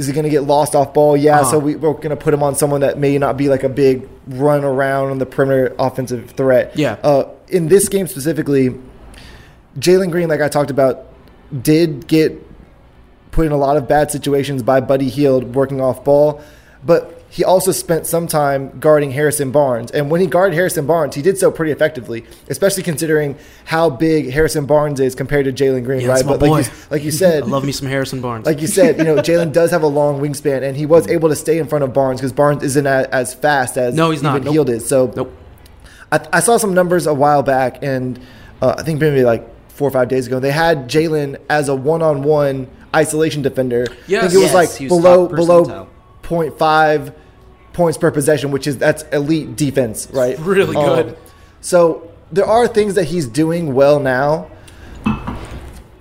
is he going to get lost off ball? Yeah, Uh-huh. so we, we're going to put him on someone that may not be like a big run around on the perimeter offensive threat. Yeah. Uh, in this game specifically, Jalen Green, like I talked about, did get put in a lot of bad situations by Buddy Hield working off ball, but he also spent some time guarding Harrison Barnes. And when he guarded Harrison Barnes, he did so pretty effectively, especially considering how big Harrison Barnes is compared to Jalen Green, Yeah, right? but like you, like you said, I love me some Harrison Barnes. like you said, you know, Jalen does have a long wingspan, and he was able to stay in front of Barnes because Barnes isn't as, as fast as No, he's not. Nope. Hield is. So nope. I, I saw some numbers a while back, and uh, I think maybe like four or five days ago, they had Jalen as a one-on-one isolation defender. I Yes. think it was Yes, like he was below below percentile. 0.5 points per possession, which is that's elite defense, right? Really Um, good. so there are things that he's doing well now.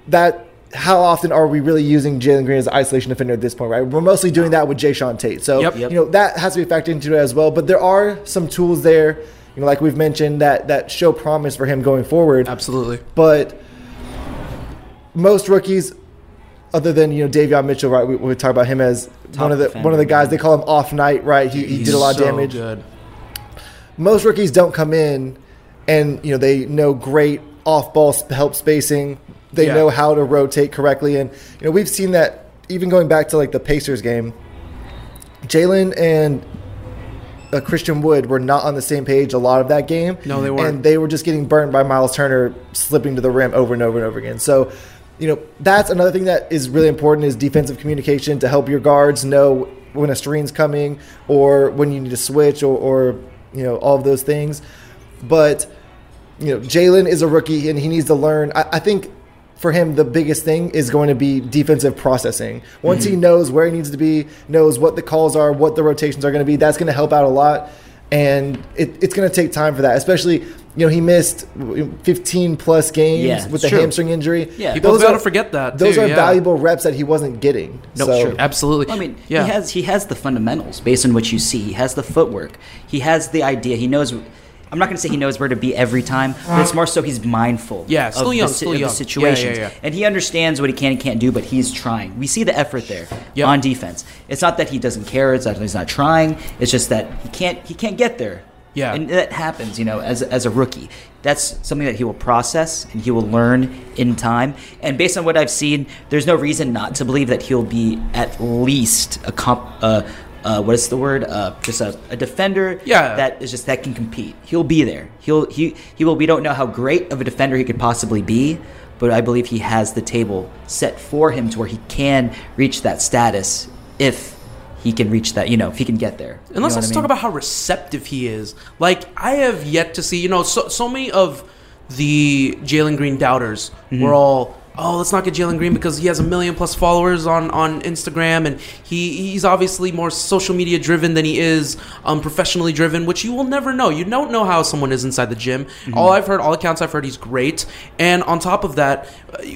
That how often are we really using Jalen Green as an isolation defender at this point, right? We're mostly doing that with Jae'Sean Tate. So Yep. Yep. you know that has to be factored into it as well. But there are some tools there, you know, like we've mentioned that that show promise for him going forward. Absolutely. But most rookies, other than you know Davion Mitchell, right? We, we talk about him as Top one of the one of the guys. They call him off night, right? He, he did a lot of so damage. Good. Most rookies don't come in, and you know they know great off ball help spacing. They Yeah. know how to rotate correctly, and you know we've seen that even going back to like the Pacers game. Jalen and uh, Christian Wood were not on the same page a lot of that game. No, they weren't. And they were just getting burned by Myles Turner slipping to the rim over and over and over again. So, you know, that's another thing that is really important is defensive communication to help your guards know when a screen's coming or when you need to switch or, or you know, all of those things. But, you know, Jalen is a rookie and he needs to learn. I, I think for him, the biggest thing is going to be defensive processing. Once he mm-hmm. knows where he needs to be, knows what the calls are, what the rotations are going to be, that's going to help out a lot. And it, it's going to take time for that, especially, you know, he missed 15 plus games Yeah, with it's the true. hamstring injury. Yeah. People those gotta forget that, Those are yeah. valuable reps that he wasn't getting. No, so, sure. Absolutely. I mean, yeah. he has he has the fundamentals based on what you see. He has the footwork. He has the idea. He knows. I'm not going to say he knows where to be every time, but it's more so he's mindful. Yeah, still of young, the, si- still of the young. Yeah, yeah, yeah. and he understands what he can and can't do. But he's trying. We see the effort there Yep. on defense. It's not that he doesn't care. It's not that he's not trying. It's just that he can't. He can't get there. Yeah. and that happens. You know, as as a rookie, that's something that he will process and he will learn in time. And based on what I've seen, there's no reason not to believe that he'll be at least a comp. Uh, uh, what is the word? Uh, just a, a defender. Yeah. That is just that can compete. He'll be there. He'll he he will. We don't know how great of a defender he could possibly be, but I believe he has the table set for him to where he can reach that status if he can reach that. You know, if he can get there. And let's also talk about how receptive he is. Like I have yet to see, you know, so so many of the Jalen Green doubters Mhm. were all, oh, let's not get Jalen Green because he has a million plus followers on on Instagram, and he he's obviously more social media driven than he is um, professionally driven, which you will never know. You don't know how someone is inside the gym. All I've heard, all accounts I've heard, he's great. And on top of that,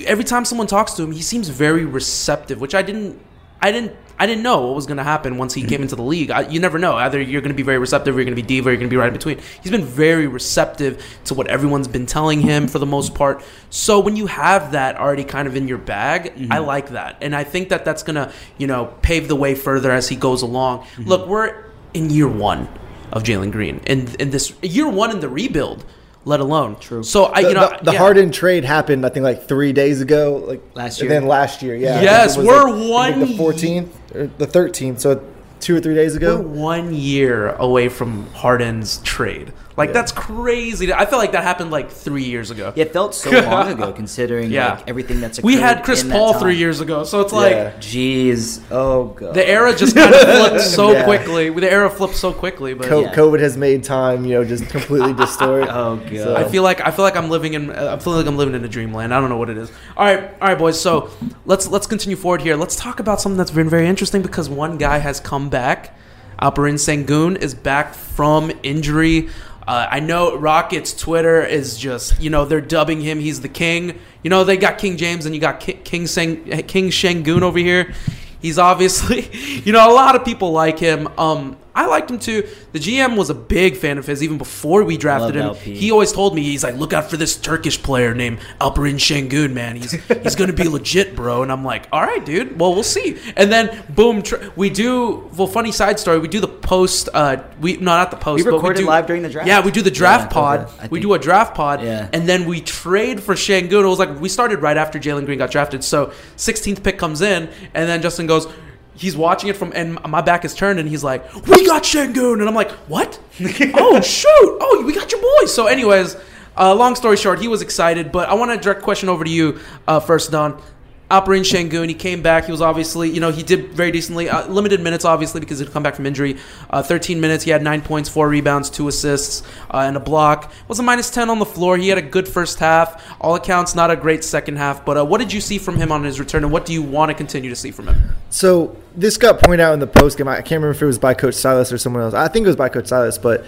every time someone talks to him, he seems very receptive, which I didn't I didn't I didn't know what was going to happen once he came into the league. I, you never know. Either you're going to be very receptive, or you're going to be diva, or you're going to be right in between. He's been very receptive to what everyone's been telling him for the most part. So when you have that already kind of in your bag, I mm-hmm. like that, and I think that that's going to you know pave the way further as he goes along. Mm-hmm. Look, we're in year one of Jalen Green, and in this year one in the rebuild, let alone true. So I the, you know the, the yeah. Harden trade happened, I think, like three days ago. Like Last and year. then last year, yeah. Yes, think it was, we're like, one the 14th or the 13th. So two or three days ago. We're one year away from Harden's trade. Like that's crazy. I feel like that happened like three years ago. Yeah, it felt so long ago considering Yeah. like everything that's We had Chris in Paul three years ago, so it's like jeez, oh god, the era just kind of flipped so Yeah. quickly. The era flipped so quickly, but Co- yeah. COVID has made time, you know, just completely distort. oh god, I feel like I feel like I'm living in uh, I feel like I'm living in a dreamland. I don't know what it is. All right, all right, boys. So let's let's continue forward here. Let's talk about something that's been very interesting because one guy has come back. Alperen Sengun is back from injury. Uh, I know Rockets Twitter is just you know they're dubbing him he's the king. You know they got King James and you got Ki- King Seng, King Şengün over here. He's obviously, you know, a lot of people like him. Um, I liked him too. The GM was a big fan of his even before we drafted him. LP. He always told me he's like, look out for this Turkish player named Alperen Şengün, man. He's he's gonna be legit, bro. And I'm like, all right, dude. Well, we'll see. And then boom, tr- we do. Well, funny side story. We do the post. Uh, we no, not the post. We but recorded do, live during the draft? Yeah, we do the draft Yeah, pod. I We do a draft pod. Yeah. And then we trade for Şengün. It was like we started right after Jalen Green got drafted. So 16th pick comes in, and then Justin goes. He's watching it from, and my back is turned, and he's like, "We got Şengün," and I'm like, "What? oh shoot! Oh, we got your boy." So, anyways, uh, long story short, he was excited. But I want to direct question over to you uh, first, Don. Alperen Şengün, he came back. He was obviously, you know, he did very decently. Uh, limited minutes, obviously, because he'd come back from injury. Uh, 13 minutes, he had nine points, four rebounds, two assists, uh, and a block. Was a minus 10 on the floor. He had a good first half. All accounts, not a great second half. But uh, what did you see from him on his return, and what do you want to continue to see from him? So this got pointed out in the post game. I can't remember if it was by Coach Silas or someone else. I think it was by Coach Silas, but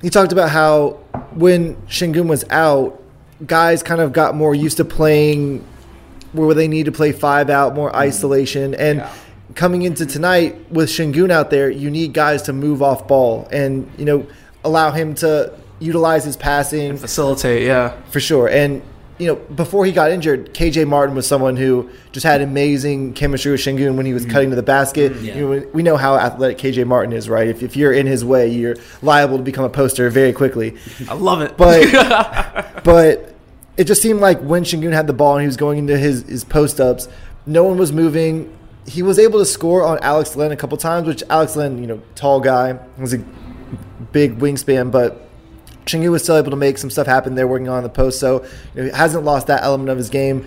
he talked about how when Şengün was out, guys kind of got more used to playing where they need to play five out, more mm-hmm. isolation, and coming into tonight with Şengün out there, you need guys to move off ball and you know allow him to utilize his passing, facilitate, yeah, for sure. And you know, before he got injured, KJ Martin was someone who just had amazing chemistry with Şengün when he was mm-hmm. cutting to the basket. Mm-hmm. You know, we know how athletic KJ Martin is, right? If, if you're in his way, you're liable to become a poster very quickly. I love it. But but it just seemed like when Şengün had the ball and he was going into his, his post ups, no one was moving. He was able to score on Alex Len a couple times, which Alex Len, you know, tall guy, was a big wingspan, but Şengün was still able to make some stuff happen there working on the post. So you know, he hasn't lost that element of his game.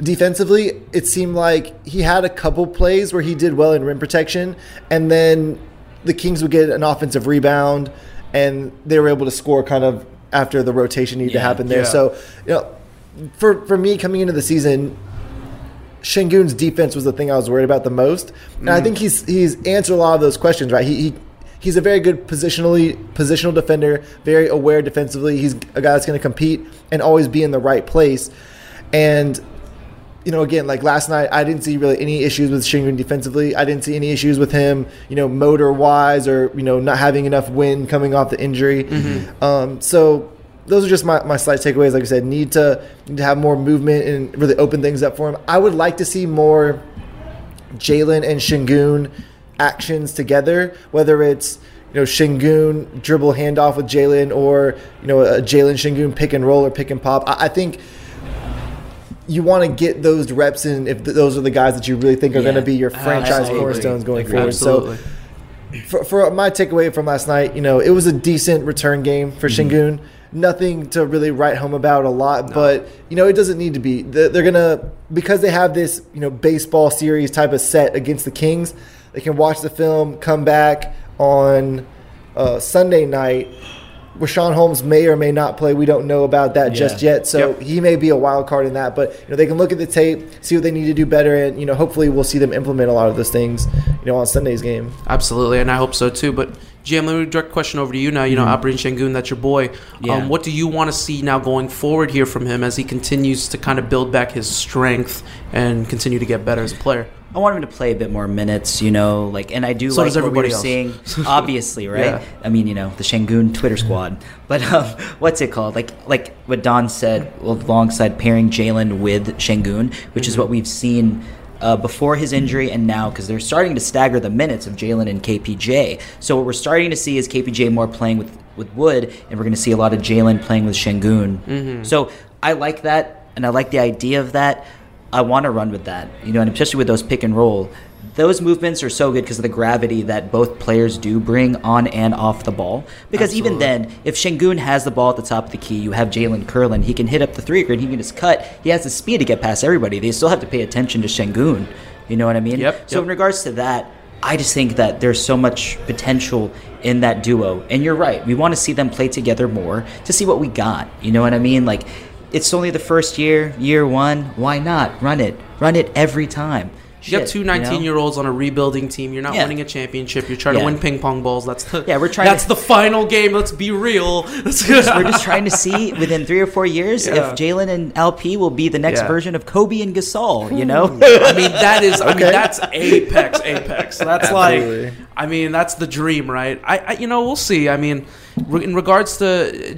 Defensively, it seemed like he had a couple plays where he did well in rim protection, and then the Kings would get an offensive rebound, and they were able to score kind of after the rotation needed to happen there. Yeah. So, you know, for for me coming into the season, Şengün's defense was the thing I was worried about the most, and I Mm. think he's he's answered a lot of those questions. Right, he, he he's a very good positionally positional defender, very aware defensively. He's a guy that's going to compete and always be in the right place. And you know, again, like last night, I didn't see really any issues with Şengün defensively. I didn't see any issues with him, you know, motor wise or you know not having enough wind coming off the injury. Mhm. Um, so those are just my, my slight takeaways. Like I said, need to need to have more movement and really open things up for him. I would like to see more Jalen and Şengün actions together, whether it's you know Şengün dribble handoff with Jalen or you know a Jalen Şengün pick and roll or pick and pop. I, I think you want to get those reps in if th- those are the guys that you really think are going to be your franchise Absolutely. cornerstones going forward. Absolutely. So for, for my takeaway from last night, you know, it was a decent return game for Şengün. Nothing to really write home about a lot, but you know, it doesn't need to be. They're, they're gonna because they have this you know baseball series type of set against the Kings. They can watch the film, come back on uh, Sunday night. Richaun Holmes may or may not play. We don't know about that just yet. So he may be a wild card in that. But you know, they can look at the tape, see what they need to do better, and you know, hopefully we'll see them implement a lot of those things. You know, on Sunday's game. Absolutely, and I hope so too. But GM, let me direct a question over to you now. You know, Mhm. Alperen Şengün, that's your boy. Yeah. Um, what do you want to see now going forward here from him as he continues to kind of build back his strength and continue to get better as a player? I want him to play a bit more minutes, you know, like, and I do So like does what we everybody else. seeing, obviously, right? Yeah. I mean, you know, the Şengün Twitter squad, but um, what's it called? Like, like what Don said, alongside pairing Jalen with Şengün, which is what we've seen. Uh, before his injury and now because they're starting to stagger the minutes of Jalen and KPJ. So what we're starting to see is KPJ more playing with, with Wood, and we're going to see a lot of Jalen playing with Şengün. Mhm. So I like that, and I like the idea of that. I want to run with that, you know, and especially with those pick and roll. Those movements are so good because of the gravity that both players do bring on and off the ball. Because even then, if Şengün has the ball at the top of the key, you have Jalen Curlin. He can hit up the three and he can just cut. He has the speed to get past everybody. They still have to pay attention to Şengün. You know what I mean? Yep, So yep. in regards to that, I just think that there's so much potential in that duo. And you're right. We want to see them play together more to see what we got. You know what I mean? Like, it's only the first year, year one. Why not? Run it. Run it every time. You got Shit, two you know? 19 year olds on a rebuilding team. You're not Yeah. winning a championship. You're trying Yeah. to win ping pong balls. That's the Yeah, we're trying That's to- the final game. Let's be real. That's We're just, we're just trying to see within three or four years Yeah. if Jalen and LP will be the next Yeah. version of Kobe and Gasol. You know? I mean, that is. I mean, that's apex, apex. That's Absolutely. like. I mean, that's the dream, right? I, I, you know, we'll see. I mean, re- in regards to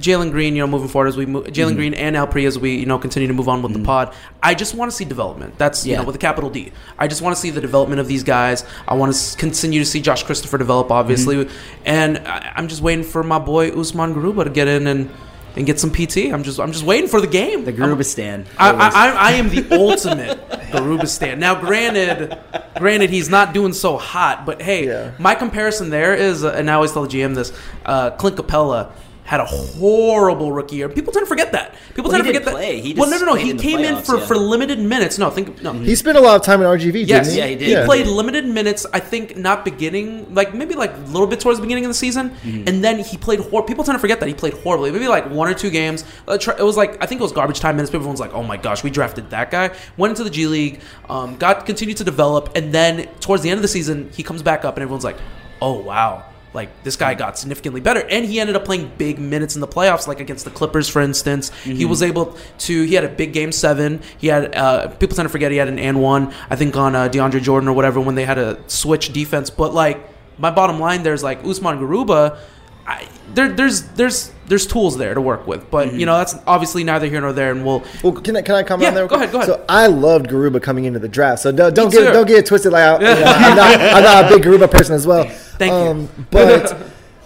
Jalen Green, you know, moving forward as we move, Jalen Mhm. Green and Alpri as we, you know, continue to move on with the pod. I just want to see development. That's you know, with a capital D. I just want to see the development of these guys. I want to s- continue to see Josh Christopher develop, obviously, and I, I'm just waiting for my boy Usman Garuba to get in and. And get some PT. I'm just, I'm just waiting for the game. the Garubistan. I, I, I, I am the ultimate Garubistan. Now, granted, granted, he's not doing so hot, but hey, Yeah. my comparison there is, uh, and I always tell the GM this, uh, Clint Capela had a horrible rookie year. People tend to forget that. People Well, tend he to didn't forget play. that. He well, no, no, no. played He in the came in playoffs, for, yeah. for limited minutes. No, think no. He spent a lot of time in RGV. Yes, didn't he? Yeah, he did. He played limited minutes. I think not beginning, like maybe like a little bit towards the beginning of the season, Mm-hmm. and then he played. Hor- people tend to forget that he played horribly. Maybe like one or two games. Uh, It was like I think it was garbage time minutes. Everyone's like, "Oh my gosh, we drafted that guy." Went into the G League, um, got continued to develop, and then towards the end of the season, he comes back up, and everyone's like, "Oh wow." Like this guy got significantly better, and he ended up playing big minutes in the playoffs, like against the Clippers, for instance. He Mhm. was able to. He had a big game seven. He had uh, people tend to forget he had an and one. I think on uh, DeAndre Jordan or whatever when they had a switch defense. But like my bottom line, there's like Usman Garuba. I, there, there's there's there's tools there to work with, but you know that's obviously neither here nor there, and we'll. Well, can I, can I comment Yeah, on that? go ahead, go ahead. So I loved Garuba coming into the draft. So don't, don't get too. don't get it twisted. Like I, you know, I'm, not, I'm not a big Garuba person as well. Thank you. um, But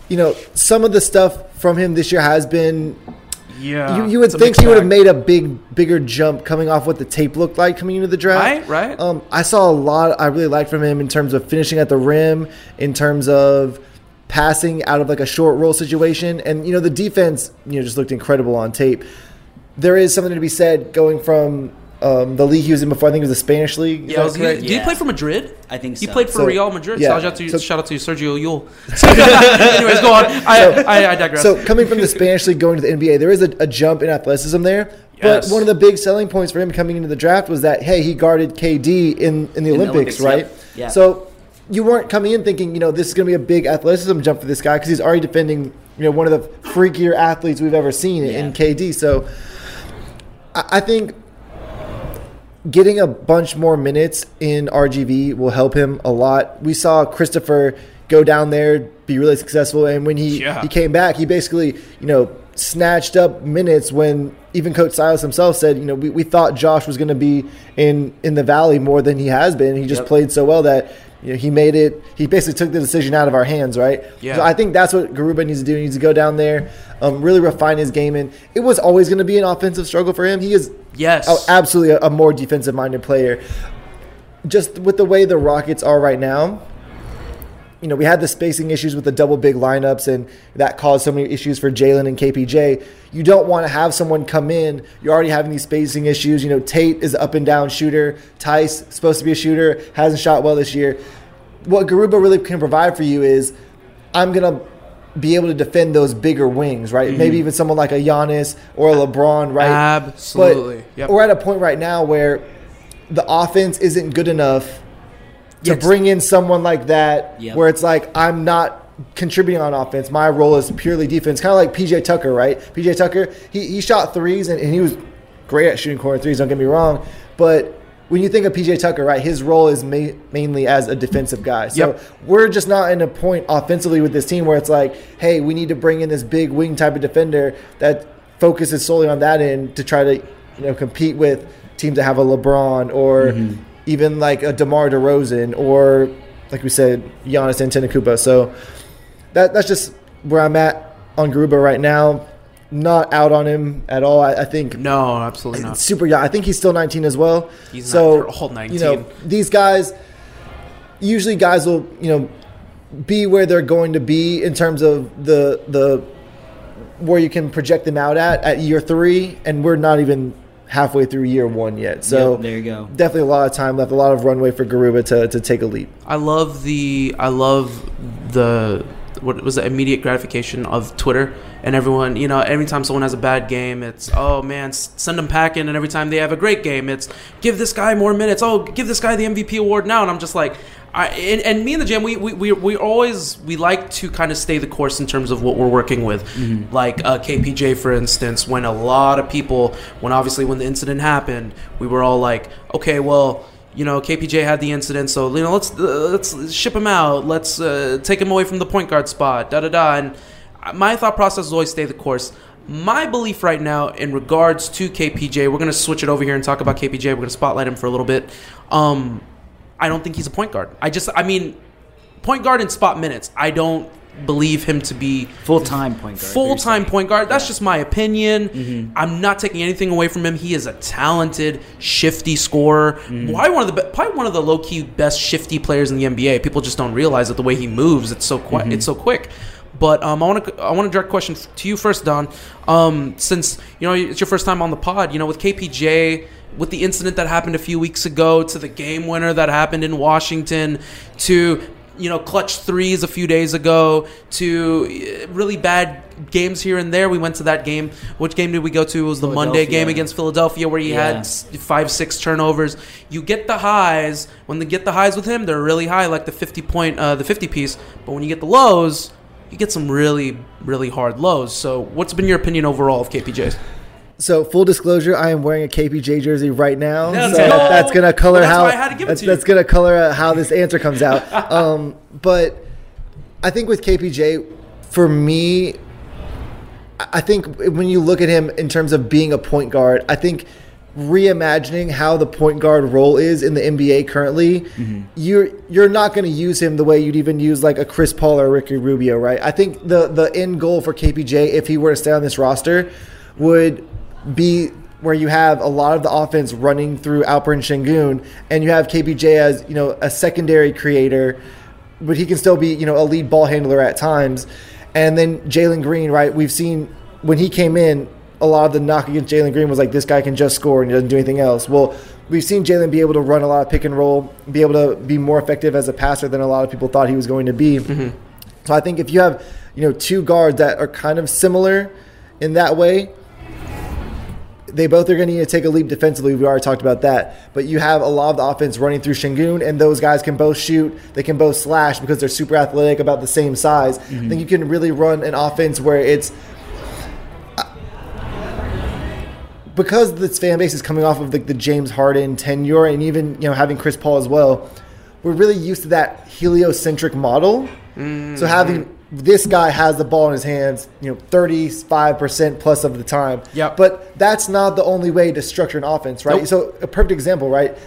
you know, some of the stuff from him this year has been. Yeah, You, you would think mixed he would have made a big, bigger jump coming off what the tape looked like coming into the draft. Right, right. Um, I saw a lot I really liked from him in terms of finishing at the rim, in terms of passing out of like a short roll situation, and you know the defense, you know, just looked incredible on tape. There is something to be said going from um, the league he was in before. I think it was the Spanish league. Is Yeah, that was he, correct? did he play for Madrid? I think He so. played for So, Real Madrid. yeah. shout out to So- shout out to Sergio Llull. Anyways, go on. I, I, I digress. So coming from the Spanish league going to the NBA, there is a, a jump in athleticism there. Yes. But one of the big selling points for him coming into the draft was that hey, he guarded KD in, in the In the Olympics, Olympics, right? yep. Yeah. So you weren't coming in thinking, you know, this is going to be a big athleticism jump for this guy because he's already defending, you know, one of the freakier athletes we've ever seen in KD. So I, I think getting a bunch more minutes in RGV will help him a lot. We saw Christopher go down there, be really successful, and when he Yeah. he came back, he basically you know snatched up minutes when even Coach Silas himself said, you know, we, we thought Josh was going to be in in the Valley more than he has been. He just Yep. played so well that. You know, he made it. He basically took the decision out of our hands, right? Yeah. So I think that's what Garuba needs to do. He needs to go down there, um, really refine his game. And it was always going to be an offensive struggle for him. He is yes, Oh, absolutely a, a more defensive minded player. Just with the way the Rockets are right now, you know, we had the spacing issues with the double big lineups, and that caused so many issues for Jalen and KPJ. You don't want to have someone come in. You're already having these spacing issues. You know, Tate is up and down shooter. Tice supposed to be a shooter, hasn't shot well this year. What Garuba really can provide for you is, I'm gonna be able to defend those bigger wings, right? Mm-hmm. Maybe even someone like a Giannis or a LeBron, right? Absolutely. But Yep. we're at a point right now where the offense isn't good enough to Yes. bring in someone like that Yep. where it's like I'm not contributing on offense. My role is purely defense. Kind of like PJ Tucker, right? PJ Tucker, he, he shot threes and, and he was great at shooting corner threes, don't get me wrong. But when you think of PJ Tucker, right, his role is ma- mainly as a defensive guy. So Yep. we're just not in a point offensively with this team where it's like, hey, we need to bring in this big wing type of defender that focuses solely on that end to try to, you know, compete with teams that have a LeBron or mm-hmm. Even like a DeMar DeRozan or, like we said, Giannis Antetokounmpo. So that that's just where I'm at on Garuba right now. Not out on him at all. I, I think no, absolutely not. super young. I think he's still 19 as well. He's so they're all 19. You know, these guys usually guys will you know be where they're going to be in terms of the the where you can project them out at at year three, and we're not even halfway through year one yet. So Yep, there you go. Definitely a lot of time left, a lot of runway for Garuba to, to take a leap. I love the I love the what was the immediate gratification of Twitter and everyone. You know, every time someone has a bad game, it's oh man, send them packing, and every time they have a great game, it's give this guy more minutes. Oh, give this guy the MVP award now, and I'm just like. I, and, and me and the gym, we, we, we, we always we like to kind of stay the course in terms of what we're working with. Like uh, KPJ, for instance, when a lot of people, when obviously when the incident happened, we were all like, okay, well, you know, KPJ had the incident, so you know, let's uh, let's ship him out. Let's uh, take him away from the point guard spot. Da da da. And my thought process is always stay the course. My belief right now, in regards to KPJ, we're gonna switch it over here and talk about KPJ. We're gonna spotlight him for a little bit. Um, I don't think he's a point guard. I just, I mean, point guard in spot minutes. I don't believe him to be full time point guard. Full time point guard. That's just my opinion. Mm-hmm. I'm not taking anything away from him. He is a talented, shifty scorer. Why one of the probably one of the low key best shifty players in the NBA. People just don't realize that the way he moves, it's so quick. Mm-hmm. It's so quick. But um, I want to I want to direct a question to you first, Don. Um, since you know it's your first time on the pod, you know with KPJ, with the incident that happened a few weeks ago, to the game winner that happened in Washington, to you know clutch threes a few days ago, to uh, really bad games here and there. We went to that game. Which game did we go to? It was the Monday game against Philadelphia where he Yeah. had five, six turnovers. You get the highs when they get the highs with him, they're really high, like the fifty point, uh, the fifty piece. But when you get the lows, you get some really, really hard lows. So, what's been your opinion overall of KPJ's? So full disclosure, I am wearing a KPJ jersey right now. Let's so that's gonna color Well, that's how why I had to that's, to that's gonna color uh, how this answer comes out. um, but I think with KPJ, for me, I think when you look at him in terms of being a point guard, I think reimagining how the point guard role is in the NBA currently, mm-hmm. you're you're not going to use him the way you'd even use like a Chris Paul or Ricky Rubio, right? I think the the end goal for KPJ, if he were to stay on this roster, would be where you have a lot of the offense running through Alperen Şengün, and you have KPJ as you know a secondary creator, but he can still be you know a lead ball handler at times. And then Jalen Green, right? We've seen when he came in, a lot of the knock against Jalen Green was like this guy can just score and he doesn't do anything else. Well, we've seen Jalen be able to run a lot of pick and roll, be able to be more effective as a passer than a lot of people thought he was going to be. Mm-hmm. So I think if you have you know two guards that are kind of similar in that way, they both are going to need to take a leap defensively. We already talked about that. But you have a lot of the offense running through Şengün, and those guys can both shoot. They can both slash because they're super athletic, about the same size. I mm-hmm. think you can really run an offense where it's because this fan base is coming off of the, the James Harden tenure, and even you know having Chris Paul as well. We're really used to that heliocentric model. So mm-hmm. having this guy has the ball in his hands, you know, 35% plus of the time. Yep. But that's not the only way to structure an offense, right? Nope. So a perfect example, right?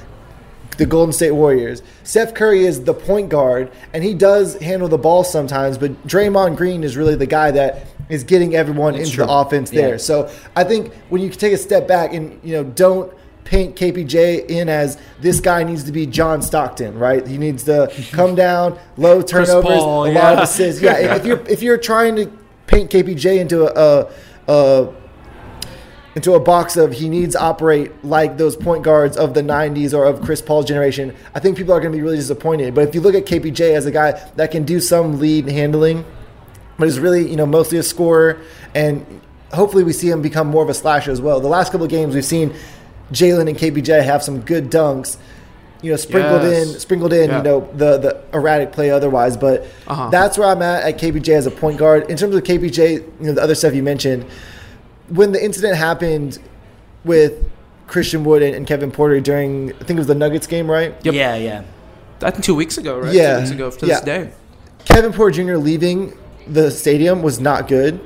The Golden State Warriors. Steph Curry is the point guard, and he does handle the ball sometimes, but Draymond Green is really the guy that is getting everyone into true. the offense Yeah. there. So I think when you take a step back and you know don't paint KPJ in as this guy needs to be John Stockton, right? He needs to come down, low turnovers, Paul, a lot yeah. of assists. Yeah, if you're if you're trying to paint KPJ into a, a, a into a box of he needs to operate like those point guards of the 90s or of Chris Paul's generation, I think people are going to be really disappointed. But if you look at KPJ as a guy that can do some lead handling, but he's really, you know, mostly a scorer, and hopefully we see him become more of a slasher as well. The last couple of games we've seen Jalen and KPJ have some good dunks, you know, sprinkled Yes. in, sprinkled in, Yeah. you know, the the erratic play otherwise. But Uh-huh. that's where I'm at at KPJ as a point guard. In terms of KPJ, you know, the other stuff you mentioned, when the incident happened with Christian Wood and, and Kevin Porter during, I think it was the Nuggets game, right? Yep. Yeah, yeah. I think two weeks ago, right? Yeah. Two weeks ago to Yeah. this day. Kevin Porter Jr. leaving the stadium was not good.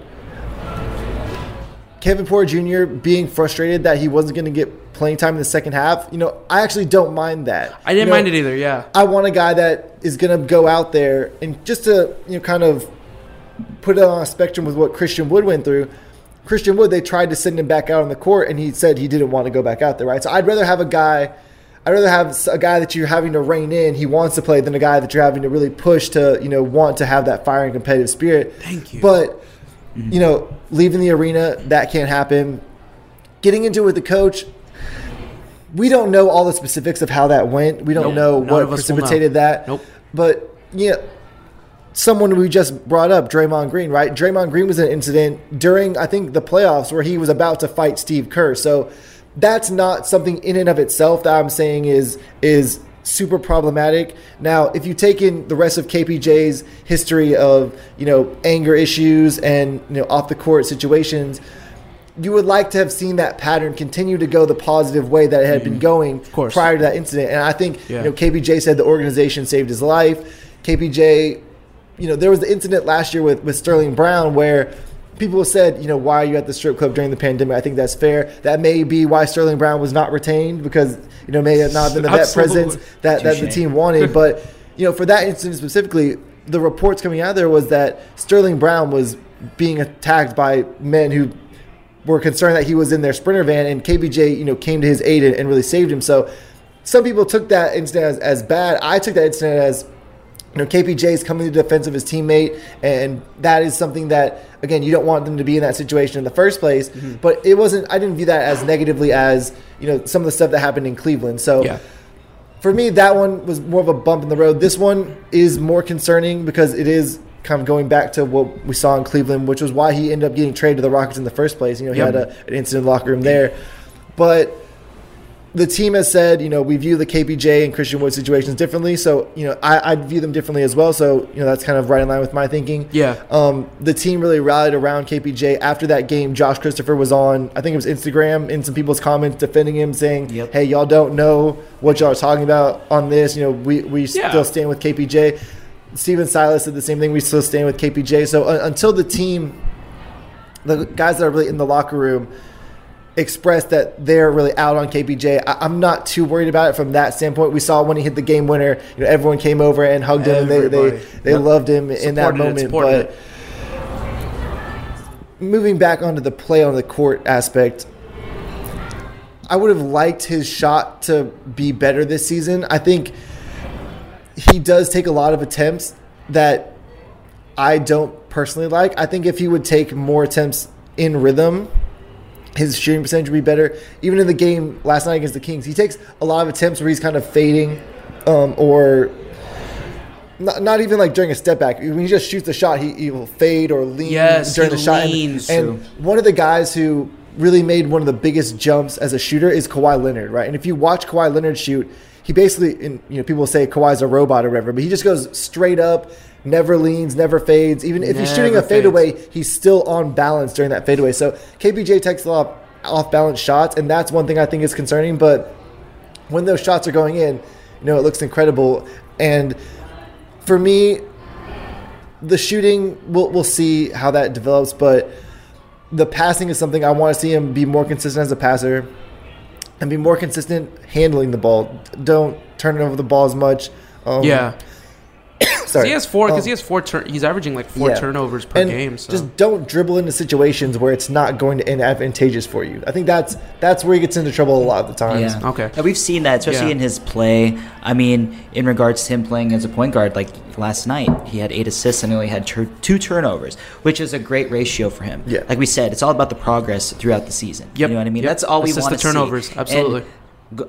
Kevin Porter Jr. being frustrated that he wasn't going to get playing time in the second half, you know, I actually don't mind that. I didn't You know, mind it either. Yeah. I want a guy that is going to go out there and just to, you know, kind of put it on a spectrum with what Christian Wood went through. Christian Wood, they tried to send him back out on the court, and he said he didn't want to go back out there, right? So I'd rather have a guy, I'd rather have a guy that you're having to rein in, he wants to play, than a guy that you're having to really push to, you know, want to have that fire and competitive spirit. Thank you. But, you know, leaving the arena, that can't happen. Getting into it with the coach, we don't know all the specifics of how that went. We don't Nope. know None what of us will know. precipitated that. Nope. But yeah, someone we just brought up, Draymond Green, right? Draymond Green was an incident during I think the playoffs where he was about to fight Steve Kerr. So that's not something in and of itself that I'm saying is is super problematic. Now, if you take in the rest of KPJ's history of, you know, anger issues and, you know, off the court situations, you would like to have seen that pattern continue to go the positive way that it had been mm-hmm. going prior to that incident. And I think Yeah. you know KPJ said the organization saved his life. KPJ, you know, there was the incident last year with with Sterling Brown where people said, you know, why are you at the strip club during the pandemic? I think that's fair. That may be why Sterling Brown was not retained because you know may have not been the vet presence that that the team wanted. But you know, for that incident specifically, the reports coming out there was that Sterling Brown was being attacked by men who were concerned that he was in their sprinter van, and KPJ, you know, came to his aid and, and really saved him. So some people took that incident as, as bad. I took that incident as you know, KPJ is coming to the defense of his teammate, and that is something that, again, you don't want them to be in that situation in the first place. Mm-hmm. But it wasn't. I didn't view that as negatively as you know some of the stuff that happened in Cleveland. So. Yeah. For me, that one was more of a bump in the road. This one is more concerning because it is kind of going back to what we saw in Cleveland, which was why he ended up getting traded to the Rockets in the first place. You know, he Yep. had a, an incident in the locker room there. But the team has said, you know, we view the KPJ and Christian Wood situations differently. So, you know, I, I view them differently as well. So, you know, that's kind of right in line with my thinking. Yeah. Um, the team really rallied around KPJ. After that game, Josh Christopher was on, I think it was Instagram, in some people's comments defending him, saying, hey, y'all don't know what y'all are talking about on this. You know, we, we Yeah. still stand with KPJ. Stephen Silas said the same thing. We still stand with KPJ. So uh, until the team, the guys that are really in the locker room, expressed that they're really out on KPJ. I, I'm not too worried about it from that standpoint. We saw when he hit the game winner, you know, everyone came over and hugged him and they, they, they Yep. loved him in that Supported it, moment. but it. moving back onto the play on the court aspect, I would have liked his shot to be better this season. I think he does take a lot of attempts that I don't personally like. I think if he would take more attempts in rhythm, his shooting percentage would be better. Even in the game last night against the Kings, he takes a lot of attempts where he's kind of fading um, or not, not even like during a step back. When he just shoots the shot, he, he will fade or lean Yes, during the shot. And- and one of the guys who really made one of the biggest jumps as a shooter is Kawhi Leonard, right? And if you watch Kawhi Leonard shoot, he basically, and, you know, people say Kawhi's a robot or whatever, but he just goes straight up, never leans, never fades. Even if he's shooting a Never fades. fadeaway, he's still on balance during that fadeaway. So KPJ takes a lot of off balance shots, and that's one thing I think is concerning. But when those shots are going in, you know, it looks incredible. And for me, the shooting, we'll, we'll see how that develops, but the passing is something I want to see him be more consistent as a passer and be more consistent handling the ball. Don't turn over the ball as much. Um, yeah. sorry. he has four because Um, he has four. Turn, he's averaging like four yeah. turnovers per And game. So. Just don't dribble into situations where it's not going to end advantageous for you. I think that's that's where he gets into trouble a lot of the times. Yeah. Okay. Yeah, we've seen that, especially Yeah. in his play. I mean, in regards to him playing as a point guard, like last night, he had eight assists and only had tur- two turnovers, which is a great ratio for him. Yeah. Like we said, it's all about the progress throughout the season. Yep. You know what I mean? Yep. That's all we Assist want to to turnovers, see. absolutely. And, g-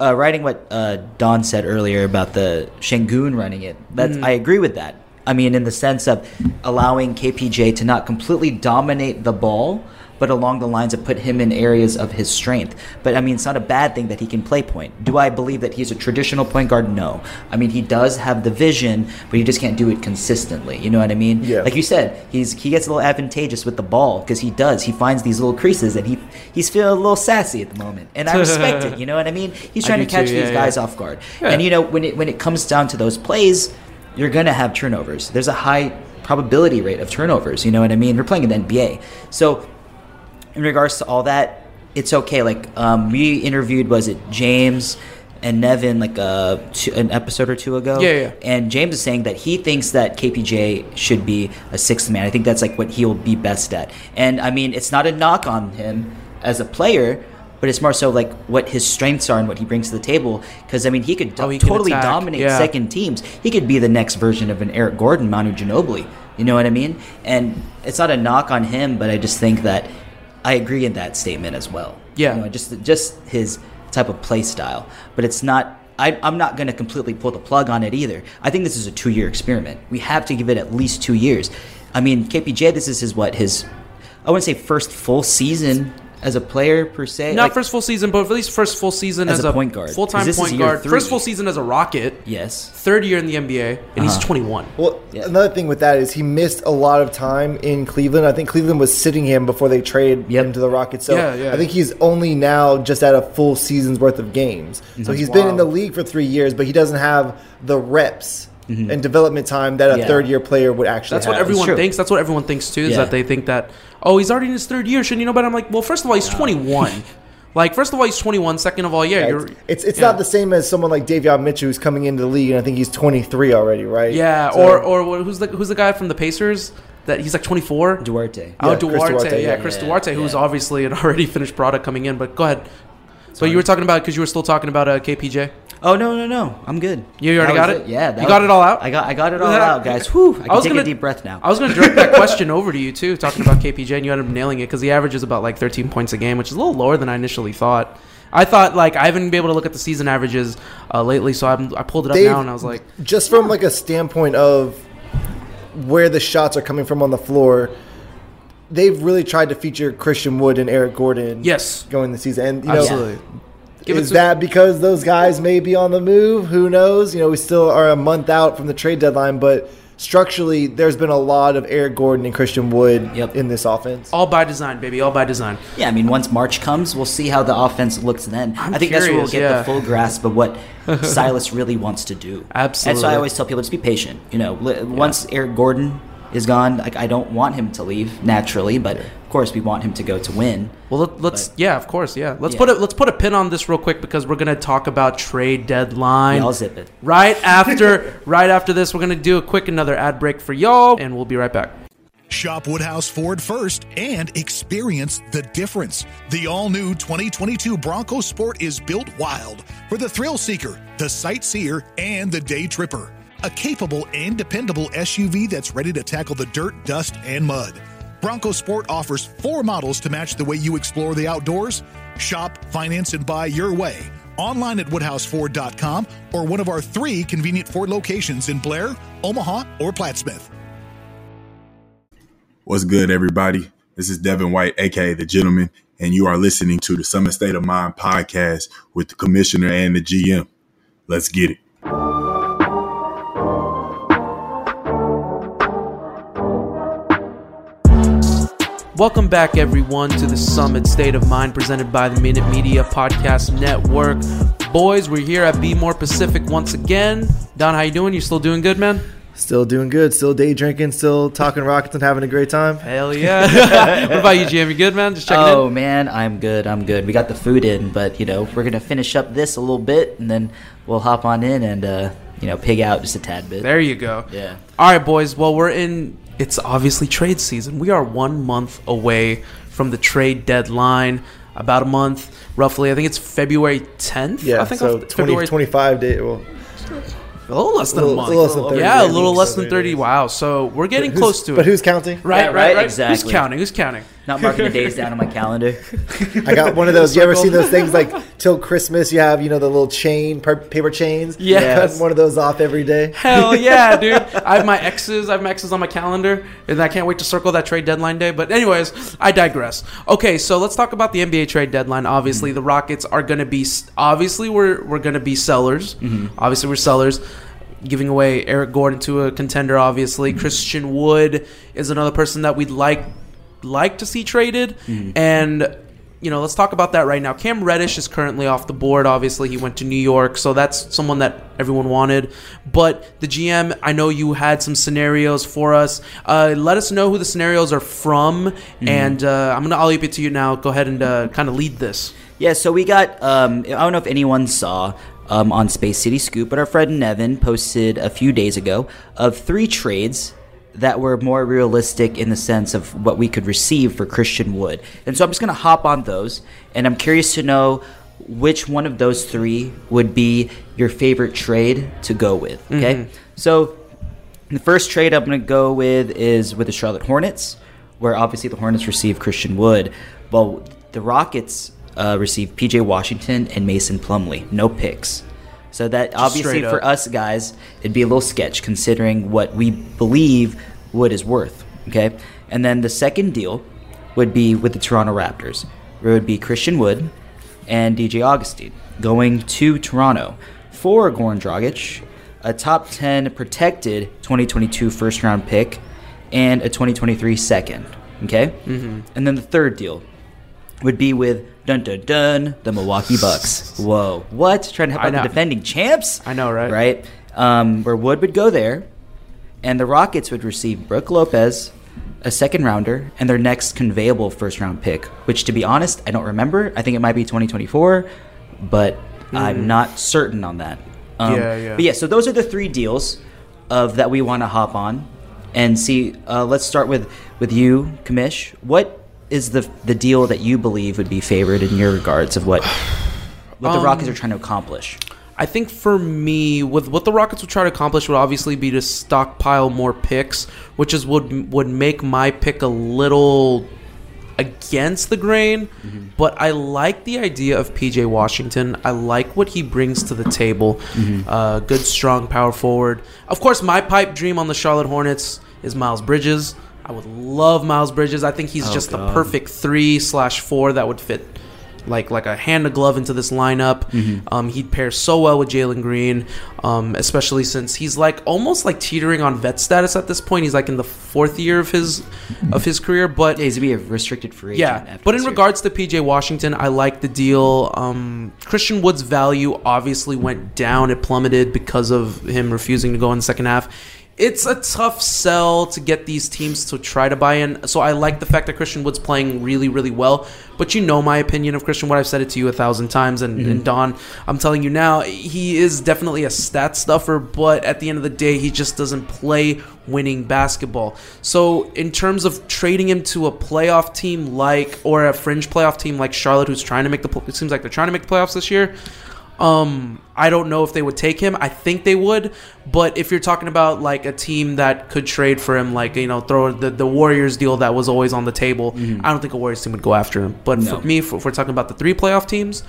uh, writing what uh, Don said earlier about the Şengün running it, that's Mm. I agree with that. I mean, in the sense of allowing KPJ to not completely dominate the ball, but along the lines of put him in areas of his strength. But I mean, it's not a bad thing that he can play point. Do I believe that he's a traditional point guard? No. I mean, he does have the vision, but he just can't do it consistently. You know what I mean? Yeah. Like you said, he's he gets a little advantageous with the ball because he does. He finds these little creases and he he's feeling a little sassy at the moment, and I respect it. You know what I mean? He's trying to catch too, yeah, these yeah. guys off guard. Yeah. And you know, when it when it comes down to those plays, you're gonna have turnovers. There's a high probability rate of turnovers. You know what I mean? We're playing in the NBA, so in regards to all that, it's okay. Like um, we interviewed, was it James and Nevin like uh, two, an episode or two ago? Yeah, yeah. And James is saying that he thinks that KPJ should be a sixth man. I think that's like what he'll be best at. And I mean, it's not a knock on him as a player. But it's more so like what his strengths are and what he brings to the table. Because I mean, he could do- Oh, he totally dominate yeah. second teams. He could be the next version of an Eric Gordon, Manu Ginobili. You know what I mean? And it's not a knock on him, but I just think that I agree in that statement as well. Yeah. You know, just just his type of play style. But it's not. I, I'm not going to completely pull the plug on it either. I think this is a two year experiment. We have to give it at least two years. I mean, KPJ, this is his what his. I wouldn't say first full season as a player per se. Not Like, first full season, but at least first full season As as, a point guard. full time point guard. three. First full season as a Rocket. Yes. Third year in the NBA, and he's Uh-huh. 21. Well, another thing with that is he missed a lot of time in Cleveland. I think Cleveland was sitting him before they traded him to the Rockets. So Yeah, yeah. I think he's only now just at a full season's worth of games. So That's he's been in the league for three years, but he doesn't have the reps and development time that a Yeah. third year player would actually That's have. what everyone thinks. That's what everyone thinks too. Is Yeah. that they think that oh he's already in his third year, shouldn't you know? But I'm like, well, first of all, he's 21. like, first of all, he's 21. Second of all, yeah, Yeah, you're. it's it's, it's yeah. not the same as someone like Davion Mitchell who's coming into the league, and I think he's 23 already, right? Yeah, So- or or who's the who's the guy from the Pacers that he's like 24? Duarte. Oh, Yeah, Chris Duarte. Duarte, yeah, yeah. Chris Yeah, Duarte, who's yeah. obviously an already finished product coming in. But go ahead. So you were talking about because you were still talking about uh, KPJ. Oh no no no! I'm good. You already That got was it? Yeah, that You got was- it all out? I got I got it all out, guys. Whew! I can take a deep breath now. I was going to direct that question over to you too, talking about KPJ, and you ended up nailing it because the average is about like 13 points a game, which is a little lower than I initially thought. I thought like I haven't been able to look at the season averages uh, lately, so I'm, I pulled it up Dave, now and I was like, just from like a standpoint of where the shots are coming from on the floor, they've really tried to feature Christian Wood and Eric Gordon. Yes, going the season, and you know, Absolutely. Give it is to- that because those guys may be on the move? Who knows? You know, we still are a month out from the trade deadline, but structurally, there's been a lot of Eric Gordon and Christian Wood in this offense. all by design, baby, all by design. Yeah, I mean, once March comes, we'll see how the offense looks then. I'm I think that's where we'll get yeah. the full grasp of what Silas really wants to do. Absolutely. And so I always tell people just be patient. You know, li- once Eric Gordon is gone, like I don't want him to leave naturally, but of course we want him to go to win. Well, let, let's yeah, of course, yeah. Let's Yeah. put a let's put a pin on this real quick because we're gonna talk about trade deadline. Yeah, I'll zip it. Right after right after this, we're gonna do a quick another ad break for y'all, and we'll be right back. Shop Woodhouse Ford first and experience the difference. The all new 2022 Bronco Sport is built wild for the thrill seeker, the sightseer, and the day tripper. A capable and dependable SUV that's ready to tackle the dirt, dust, and mud. Bronco Sport offers four models to match the way you explore the outdoors. Shop, finance, and buy your way. Online at WoodhouseFord.com or one of our three convenient Ford locations in Blair, Omaha, or Plattsmouth. What's good, everybody? This is Devin White, aka the Gentleman, and you are listening to the Summit State of Mind podcast with the Commissioner and the GM. Let's get it. Welcome back, everyone, to the Summit State of Mind presented by the Minute Media Podcast Network. Boys, we're here at Be More Pacific once again. Don, how you doing? You still doing good, man? Still doing good. Still day drinking. Still talking Rockets and having a great time. Hell yeah! what about you, GM? You good, man? Just checking oh in. man, I'm good. I'm good. We got the food in, but you know we're gonna finish up this a little bit, and then we'll hop on in and uh, you know pig out just a tad bit. There you go. Yeah. All right, boys. Well, we're in. It's obviously trade season. We are one month away from the trade deadline. About a month, roughly. I think it's February 10th. Yeah, I think so it's 20, February 25 days. Well, A little less than A a, month. a little less than 30 yeah, a little less So than 30. Wow. So we're getting close to it. but who's counting? Right, Yeah, right, right, right. exactly. Who's counting? Who's counting? Not marking the days down on my calendar. I got one of those. You ever seen those things like till Christmas? You have you know the little chain paper chains. Yes. Cut one of those off every day. Hell yeah, dude. I have my X's. I have my X's on my calendar, and I can't wait to circle that trade deadline day. But anyways, I digress. Okay, so let's talk about the NBA trade deadline. Obviously, mm-hmm. the Rockets are going to be. Obviously, we're we're going to be sellers. Mm-hmm. Obviously, we're sellers. Giving away Eric Gordon to a contender. Obviously, mm-hmm. Christian Wood is another person that we'd like like to see traded, and. You know, let's talk about that right now. Cam Reddish is currently off the board. Obviously, he went to New York, so that's someone that everyone wanted. But the GM, I know you had some scenarios for us. Uh, let us know who the scenarios are from, and uh, I'm gonna I'll leave it to you now. Go ahead and uh, kind of lead this. Yeah, so we got. Um, I don't know if anyone saw um, on Space City Scoop, but our friend Nevin posted a few days ago of three trades that were more realistic in the sense of what we could receive for Christian Wood. And so I'm just going to hop on those, and I'm curious to know which one of those three would be your favorite trade to go with. Okay, Mhm. so the first trade I'm going to go with is with the Charlotte Hornets, where obviously the Hornets receive Christian Wood. Well, the Rockets uh, receive PJ Washington and Mason Plumlee. No picks. So that Just obviously for us guys, it'd be a little sketch considering what we believe Wood is worth. Okay, and then the second deal would be with the Toronto Raptors, where it would be Christian Wood and DJ Augustin going to Toronto for Goran Dragic, a top 10 protected 2022 first round pick, and a 2023 second. Okay? Mhm. And then the third deal would be with dun dun dun the Milwaukee Bucks. Whoa. What? Trying to help I out the defending champs? I know, right? Right? Um, where Wood would go there, and the Rockets would receive Brook Lopez, a second rounder, and their next conveyable first round pick, which to be honest, I don't remember. I think it might be 2024, but I'm Mm. not certain on that. Um, Yeah, yeah. But yeah, so those are the three deals of that we want to hop on and see. Uh, let's start with with you, Kamish. What is the the deal that you believe would be favored in your regards of what what the Um, Rockets are trying to accomplish? I think for me, with what the Rockets would try to accomplish would obviously be to stockpile more picks, which is would would make my pick a little against the grain. Mm-hmm. But I like the idea of PJ Washington. I like what he brings to the table. Mm-hmm. Uh, good, strong power forward. Of course, my pipe dream on the Charlotte Hornets is Miles Bridges. I would love Miles Bridges. I think he's Oh, just the perfect three slash four that would fit like like a hand of glove into this lineup. Mm-hmm. Um, he'd pair so well with Jalen Green, um, especially since he's like almost like teetering on vet status at this point. He's like in the fourth year of his of his career, but he's to be a restricted free yeah. But in year. regards to PJ Washington, I like the deal. Um, Christian Wood's value obviously went down; it plummeted because of him refusing to go in the second half. It's a tough sell to get these teams to try to buy in. So I like the fact that Christian Wood's playing really, really well. But you know my opinion of Christian Wood. I've said it to you a thousand times. And, Mm-hmm. and Don, I'm telling you now, he is definitely a stat stuffer. But at the end of the day, he just doesn't play winning basketball. So in terms of trading him to a playoff team like, or a fringe playoff team like Charlotte, who's trying to make the, it seems like they're trying to make the playoffs this year. Um, I don't know if they would take him. I think they would, but if you're talking about like a team that could trade for him, like you know, throw the, the Warriors deal that was always on the table, I don't think a Warriors team would go after him. But No. for me, if, if we're talking about the three playoff teams,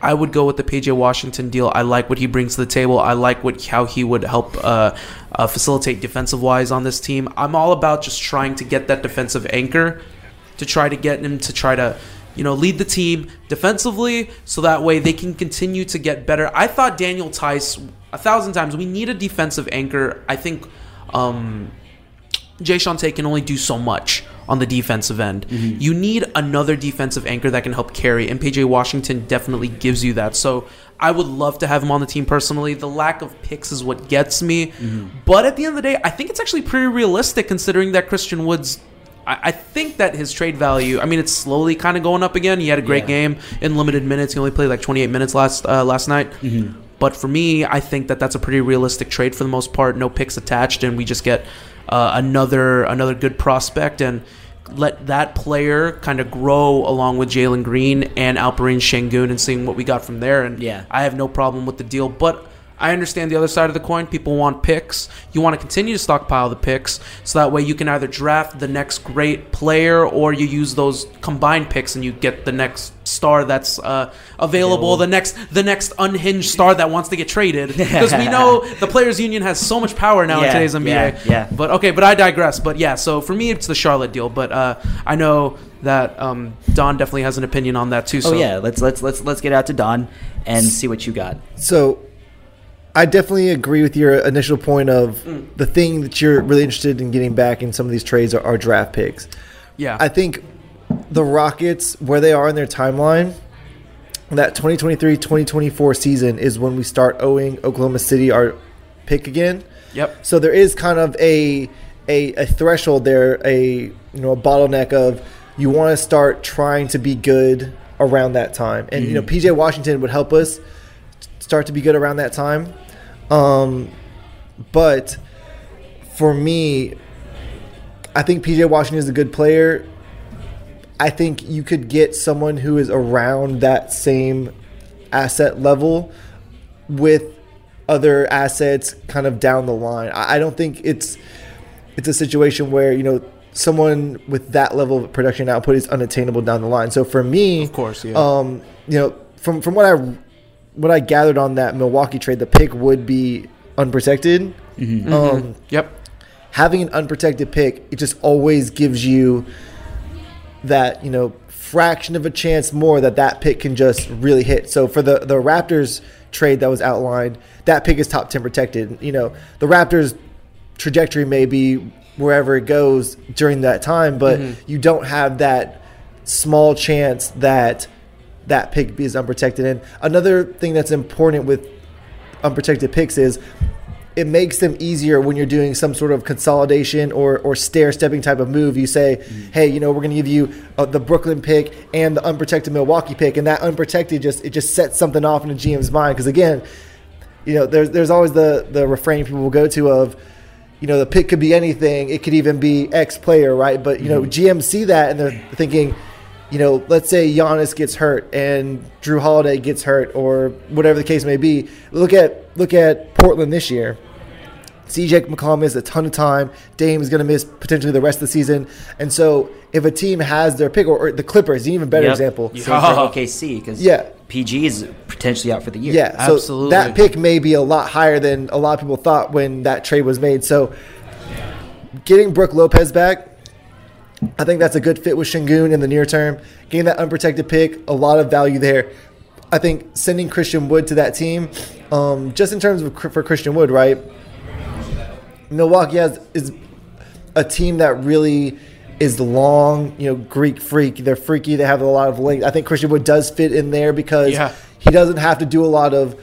I would go with the PJ Washington deal. I like what he brings to the table. I like what how he would help uh, uh, facilitate defensive wise on this team. I'm all about just trying to get that defensive anchor to try to get him to try to you know lead the team defensively so that way they can continue to get better. I thought Daniel Theis a thousand times we need a defensive anchor. I think um Jae'Sean Tate can only do so much on the defensive end. You need another defensive anchor that can help carry and pj washington definitely gives you that. So i would love to have him on the team personally. The lack of picks is what gets me. But at the end of the day i think it's actually pretty realistic considering that christian woods I I think that his trade value. I mean, it's slowly kind of going up again. He had a great Yeah. game in limited minutes. He only played like 28 minutes last uh, last night. Mm-hmm. But for me, I think that that's a pretty realistic trade for the most part. No picks attached, and we just get uh, another another good prospect and let that player kind of grow along with Jalen Green and Alperen Şengün and seeing what we got from there. And Yeah. I have no problem with the deal, but. I understand the other side of the coin. People want picks. You want to continue to stockpile the picks so that way you can either draft the next great player or you use those combined picks and you get the next star that's uh, available, the next the next unhinged star that wants to get traded. Because we know the players union has so much power now in today's NBA. yeah, yeah. But okay, but I digress. But yeah, so for me it's the Charlotte deal, but uh, I know that um, Don definitely has an opinion on that too. Oh So yeah, let's let's let's let's get out to Don and see what you got. So, I definitely agree with your initial point of the thing that you're really interested in getting back in some of these trades are, are draft picks. Yeah. I think the Rockets, where they are in their timeline, that 2023 2024 season is when we start owing Oklahoma City our pick again. Yep. So there is kind of a a, a threshold there, a you know a bottleneck of you want to start trying to be good around that time, and you know mm-hmm. PJ Washington would help us start to be good around that time. Um, but for me, I think PJ Washington is a good player. I think you could get someone who is around that same asset level with other assets kind of down the line. I don't think it's it's a situation where you know someone with that level of production output is unattainable down the line. So for me, of course, yeah. Um, you know, from from what I what I gathered on that Milwaukee trade, the pick would be unprotected. Mhm. Um, Yep. Having an unprotected pick, it just always gives you that you know fraction of a chance more that that pick can just really hit. So for the the Raptors trade that was outlined, that pick is top ten protected. You know the Raptors trajectory may be wherever it goes during that time, but Mhm. you don't have that small chance that that pick is unprotected. And another thing that's important with unprotected picks is it makes them easier when you're doing some sort of consolidation or, or stair stepping type of move. You say, hey, you know, we're going to give you uh, the Brooklyn pick and the unprotected Milwaukee pick, and that unprotected just it just sets something off in the GM's mind because again, you know, there's there's always the the refrain people will go to of. You know, the pick could be anything. It could even be X player, right? But, you know, GMs see that and they're thinking, you know, let's say Giannis gets hurt and Jrue Holiday gets hurt, or whatever the case may be. Look at look at Portland this year. CJ McCollum missed a ton of time. Dame is going to miss potentially the rest of the season. And so, if a team has their pick, or, or the Clippers, an even better Yep. example. Same oh. for OKC because Yeah. PG is potentially out for the year. Yeah, so that pick may be a lot higher than a lot of people thought when that trade was made. So, getting Brook Lopez back, I think that's a good fit with Şengün in the near term. Getting that unprotected pick, a lot of value there. I think sending Christian Wood to that team, um, just in terms of for Christian Wood, right? Milwaukee has is a team that really is long, you know, Greek freak. They're freaky. They have a lot of length. I think Christian Wood does fit in there because Yeah. he doesn't have to do a lot of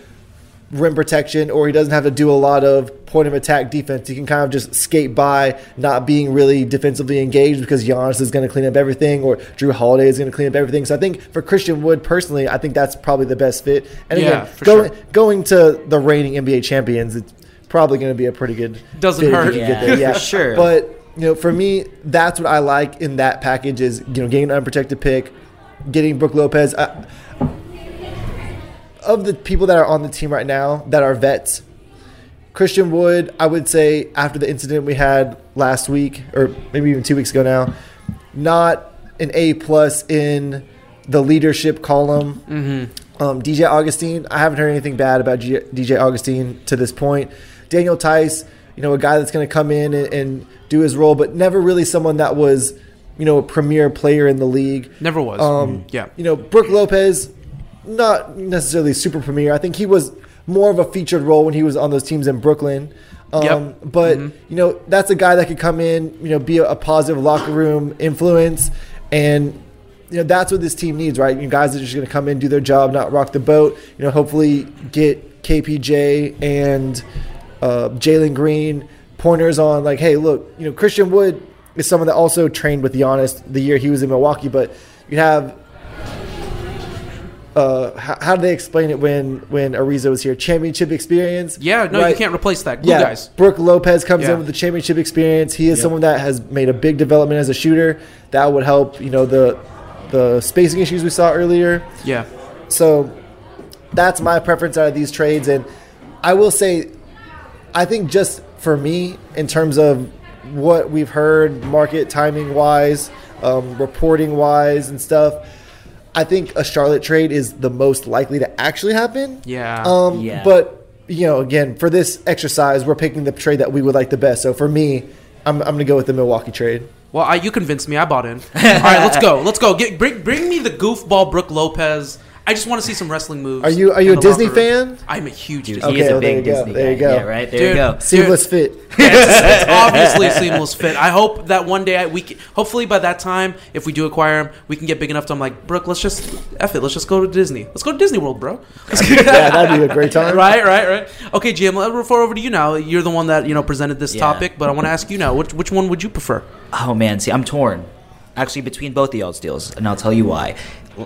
rim protection or he doesn't have to do a lot of point of attack defense. He can kind of just skate by, not being really defensively engaged because Giannis is going to clean up everything or Jrue Holiday is going to clean up everything. So I think for Christian Wood personally, I think that's probably the best fit. And Yeah, again, for going sure. going to the reigning NBA champions, it's probably going to be a pretty good Doesn't fit if hurt. you can get Yeah. Yeah, for sure. But you know, for me, that's what I like in that package is you know getting an unprotected pick, getting Brook Lopez. I, of the people that are on the team right now that are vets, Christian Wood, I would say after the incident we had last week, or maybe even two weeks ago now, not an A plus in the leadership column. Mhm. Um, DJ Augustin, I haven't heard anything bad about G- DJ Augustin to this point. Daniel Theis, you know, a guy that's going to come in and, and do his role, but never really someone that was, you know, a premier player in the league. Never was. Um, Mm, yeah. You know, Brook Lopez, not necessarily super premier. I think he was more of a featured role when he was on those teams in Brooklyn. Um, Yep. But Mhm. you know, that's a guy that could come in, you know, be a, a positive locker room influence, and you know that's what this team needs, right? You guys are just going to come in, do their job, not rock the boat. You know, hopefully get KPJ and uh, Jalen Green pointers on like, hey, look, you know, Christian Wood is someone that also trained with Giannis the year he was in Milwaukee, but you have uh, how, how do they explain it when when Ariza was here? Championship experience. Yeah, no, you can't replace that. Glue yeah, guys. Brook Lopez comes Yeah. in with the championship experience. He is Yep. someone that has made a big development as a shooter. That would help. You know the the spacing issues we saw earlier. Yeah. So that's my preference out of these trades, and I will say, I think just for me in terms of what we've heard, market timing wise, um, reporting wise, and stuff. I think a Charlotte trade is the most likely to actually happen. Yeah. Um, Yeah. But you know, again, for this exercise, we're picking the trade that we would like the best. So for me, I'm, I'm going to go with the Milwaukee trade. Well, I, you convinced me. I bought in. All right, let's go. Let's go. Get, bring, bring me the goofball Brook Lopez. I just want to see some wrestling moves. Are you are you a Disney fan? I'm a huge Dude, Disney he is Okay, a well, there big you go. There you go. Yeah, right there Dude. you go. Seamless fit. it's, it's obviously a seamless fit. I hope that one day I, we can, hopefully by that time, if we do acquire him, we can get big enough to I'm like, Brook, let's just F it. Let's just go to Disney. Let's go to Disney World, bro. yeah, that'd be a great time. right, right, right. Okay, GM, let me refer over to you now. You're the one that, you know, presented this Yeah. topic, but I want to ask you now, which, which one would you prefer? Oh man, see, I'm torn. Actually, between both of y'all's deals, and I'll tell you why.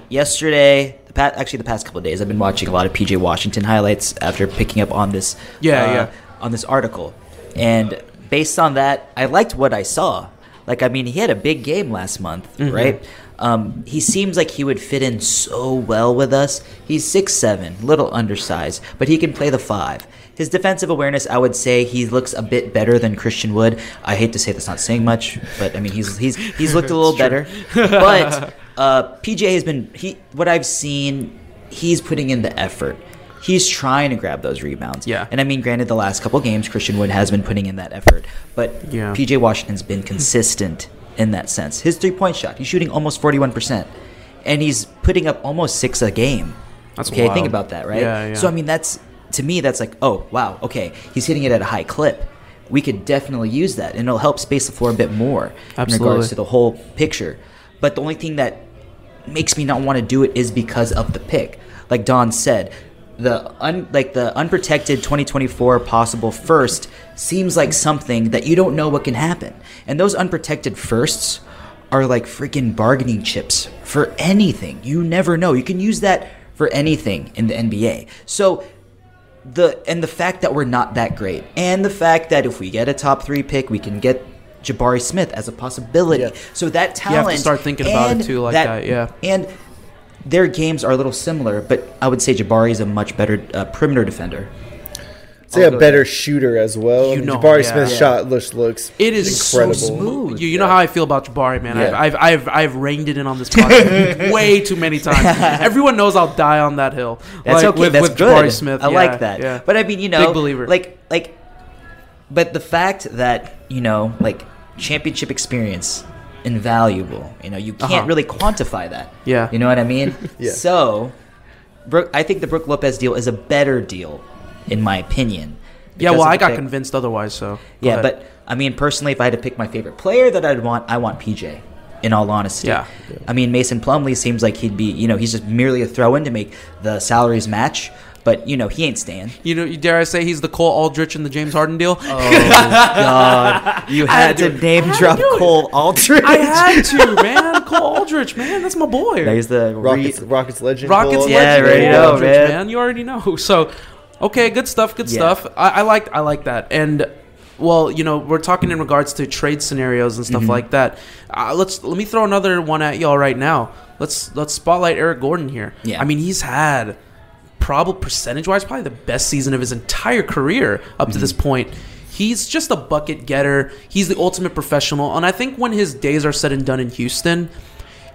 Yesterday, the pa- actually the past couple of days, I've been watching a lot of PJ Washington highlights after picking up on this. Yeah, uh, yeah. On this article, and based on that, I liked what I saw. Like, I mean, he had a big game last month, Mhm. right? Um, he seems like he would fit in so well with us. He's six seven, little undersized, but he can play the five. His defensive awareness, I would say, he looks a bit better than Christian Wood. I hate to say that's not saying much, but I mean, he's he's he's looked a little better. But uh, PJ has been he what I've seen, he's putting in the effort. He's trying to grab those rebounds. Yeah. And I mean, granted, the last couple games, Christian Wood has been putting in that effort, but Yeah. PJ Washington's been consistent in that sense. His three point shot, he's shooting almost 41%, and he's putting up almost six a game. That's okay, wild. think about that, right? Yeah, yeah. So, I mean, that's to me, that's like, oh, wow, okay, he's hitting it at a high clip. We could definitely use that, and it'll help space the floor a bit more in regards to the whole picture. But the only thing that makes me not want to do it is because of the pick. Like Don said, the un, like the unprotected 2024 possible first seems like something that you don't know what can happen. And those unprotected firsts are like freaking bargaining chips for anything. You never know. You can use that for anything in the NBA. So the and the fact that we're not that great and the fact that if we get a top 3 pick, we can get Jabari Smith as a possibility. So that You have to talent. start thinking about it and too like that, yeah. And their games are a little similar, but I would say Jabari is a much better uh, perimeter defender. Say I'll a go better shooter as well. You know, Jabari yeah. Smith's Yeah. shot looks looks It is incredible. so smooth. You, you know how I feel about Jabari, man. Yeah. I've, I've, I've, I've reined it in on this podcast way too many times. Everyone knows I'll die on that hill. That's like, okay. With, That's with good. Jabari Smith. I Yeah, like that. Yeah. But I mean, you know, Big believer. Like, like, but the fact that you know, like, championship experience, invaluable. You know, you can't Uh-huh. really quantify that. Yeah. You know what I mean? Yeah. So, Brook, I think the Brook Lopez deal is a better deal, in my opinion. yeah, well, I got fact- convinced otherwise, so. go Yeah, ahead. but I mean, personally, if I had to pick my favorite player that I'd want, I want PJ. In all honesty, Yeah. I mean, Mason Plumlee seems like he'd be, you know, he's just merely a throw-in to make the salaries match. But you know, he ain't staying. You know, dare I say he's the Cole Aldrich in the James Harden deal? Oh God, you had had to to- name had drop do it. Cole Aldrich. I had to, man. Cole Aldrich, man, that's my boy. There's the Rockets Rockets legend. Rockets Cole. Yeah, legend, Cole Aldrich, man. man. You already know. So, okay, good stuff. Good Yeah. stuff. I, I like I like that. And well, you know, we're talking in regards to trade scenarios and stuff Mhm. like that. Uh, let's let me throw another one at y'all right now. Let's let's spotlight Eric Gordon here. Yeah. I mean, he's had probably percentage wise probably the best season of his entire career up to mm-hmm. this point. He's just a bucket getter. He's the ultimate professional, and I think when his days are said and done in Houston,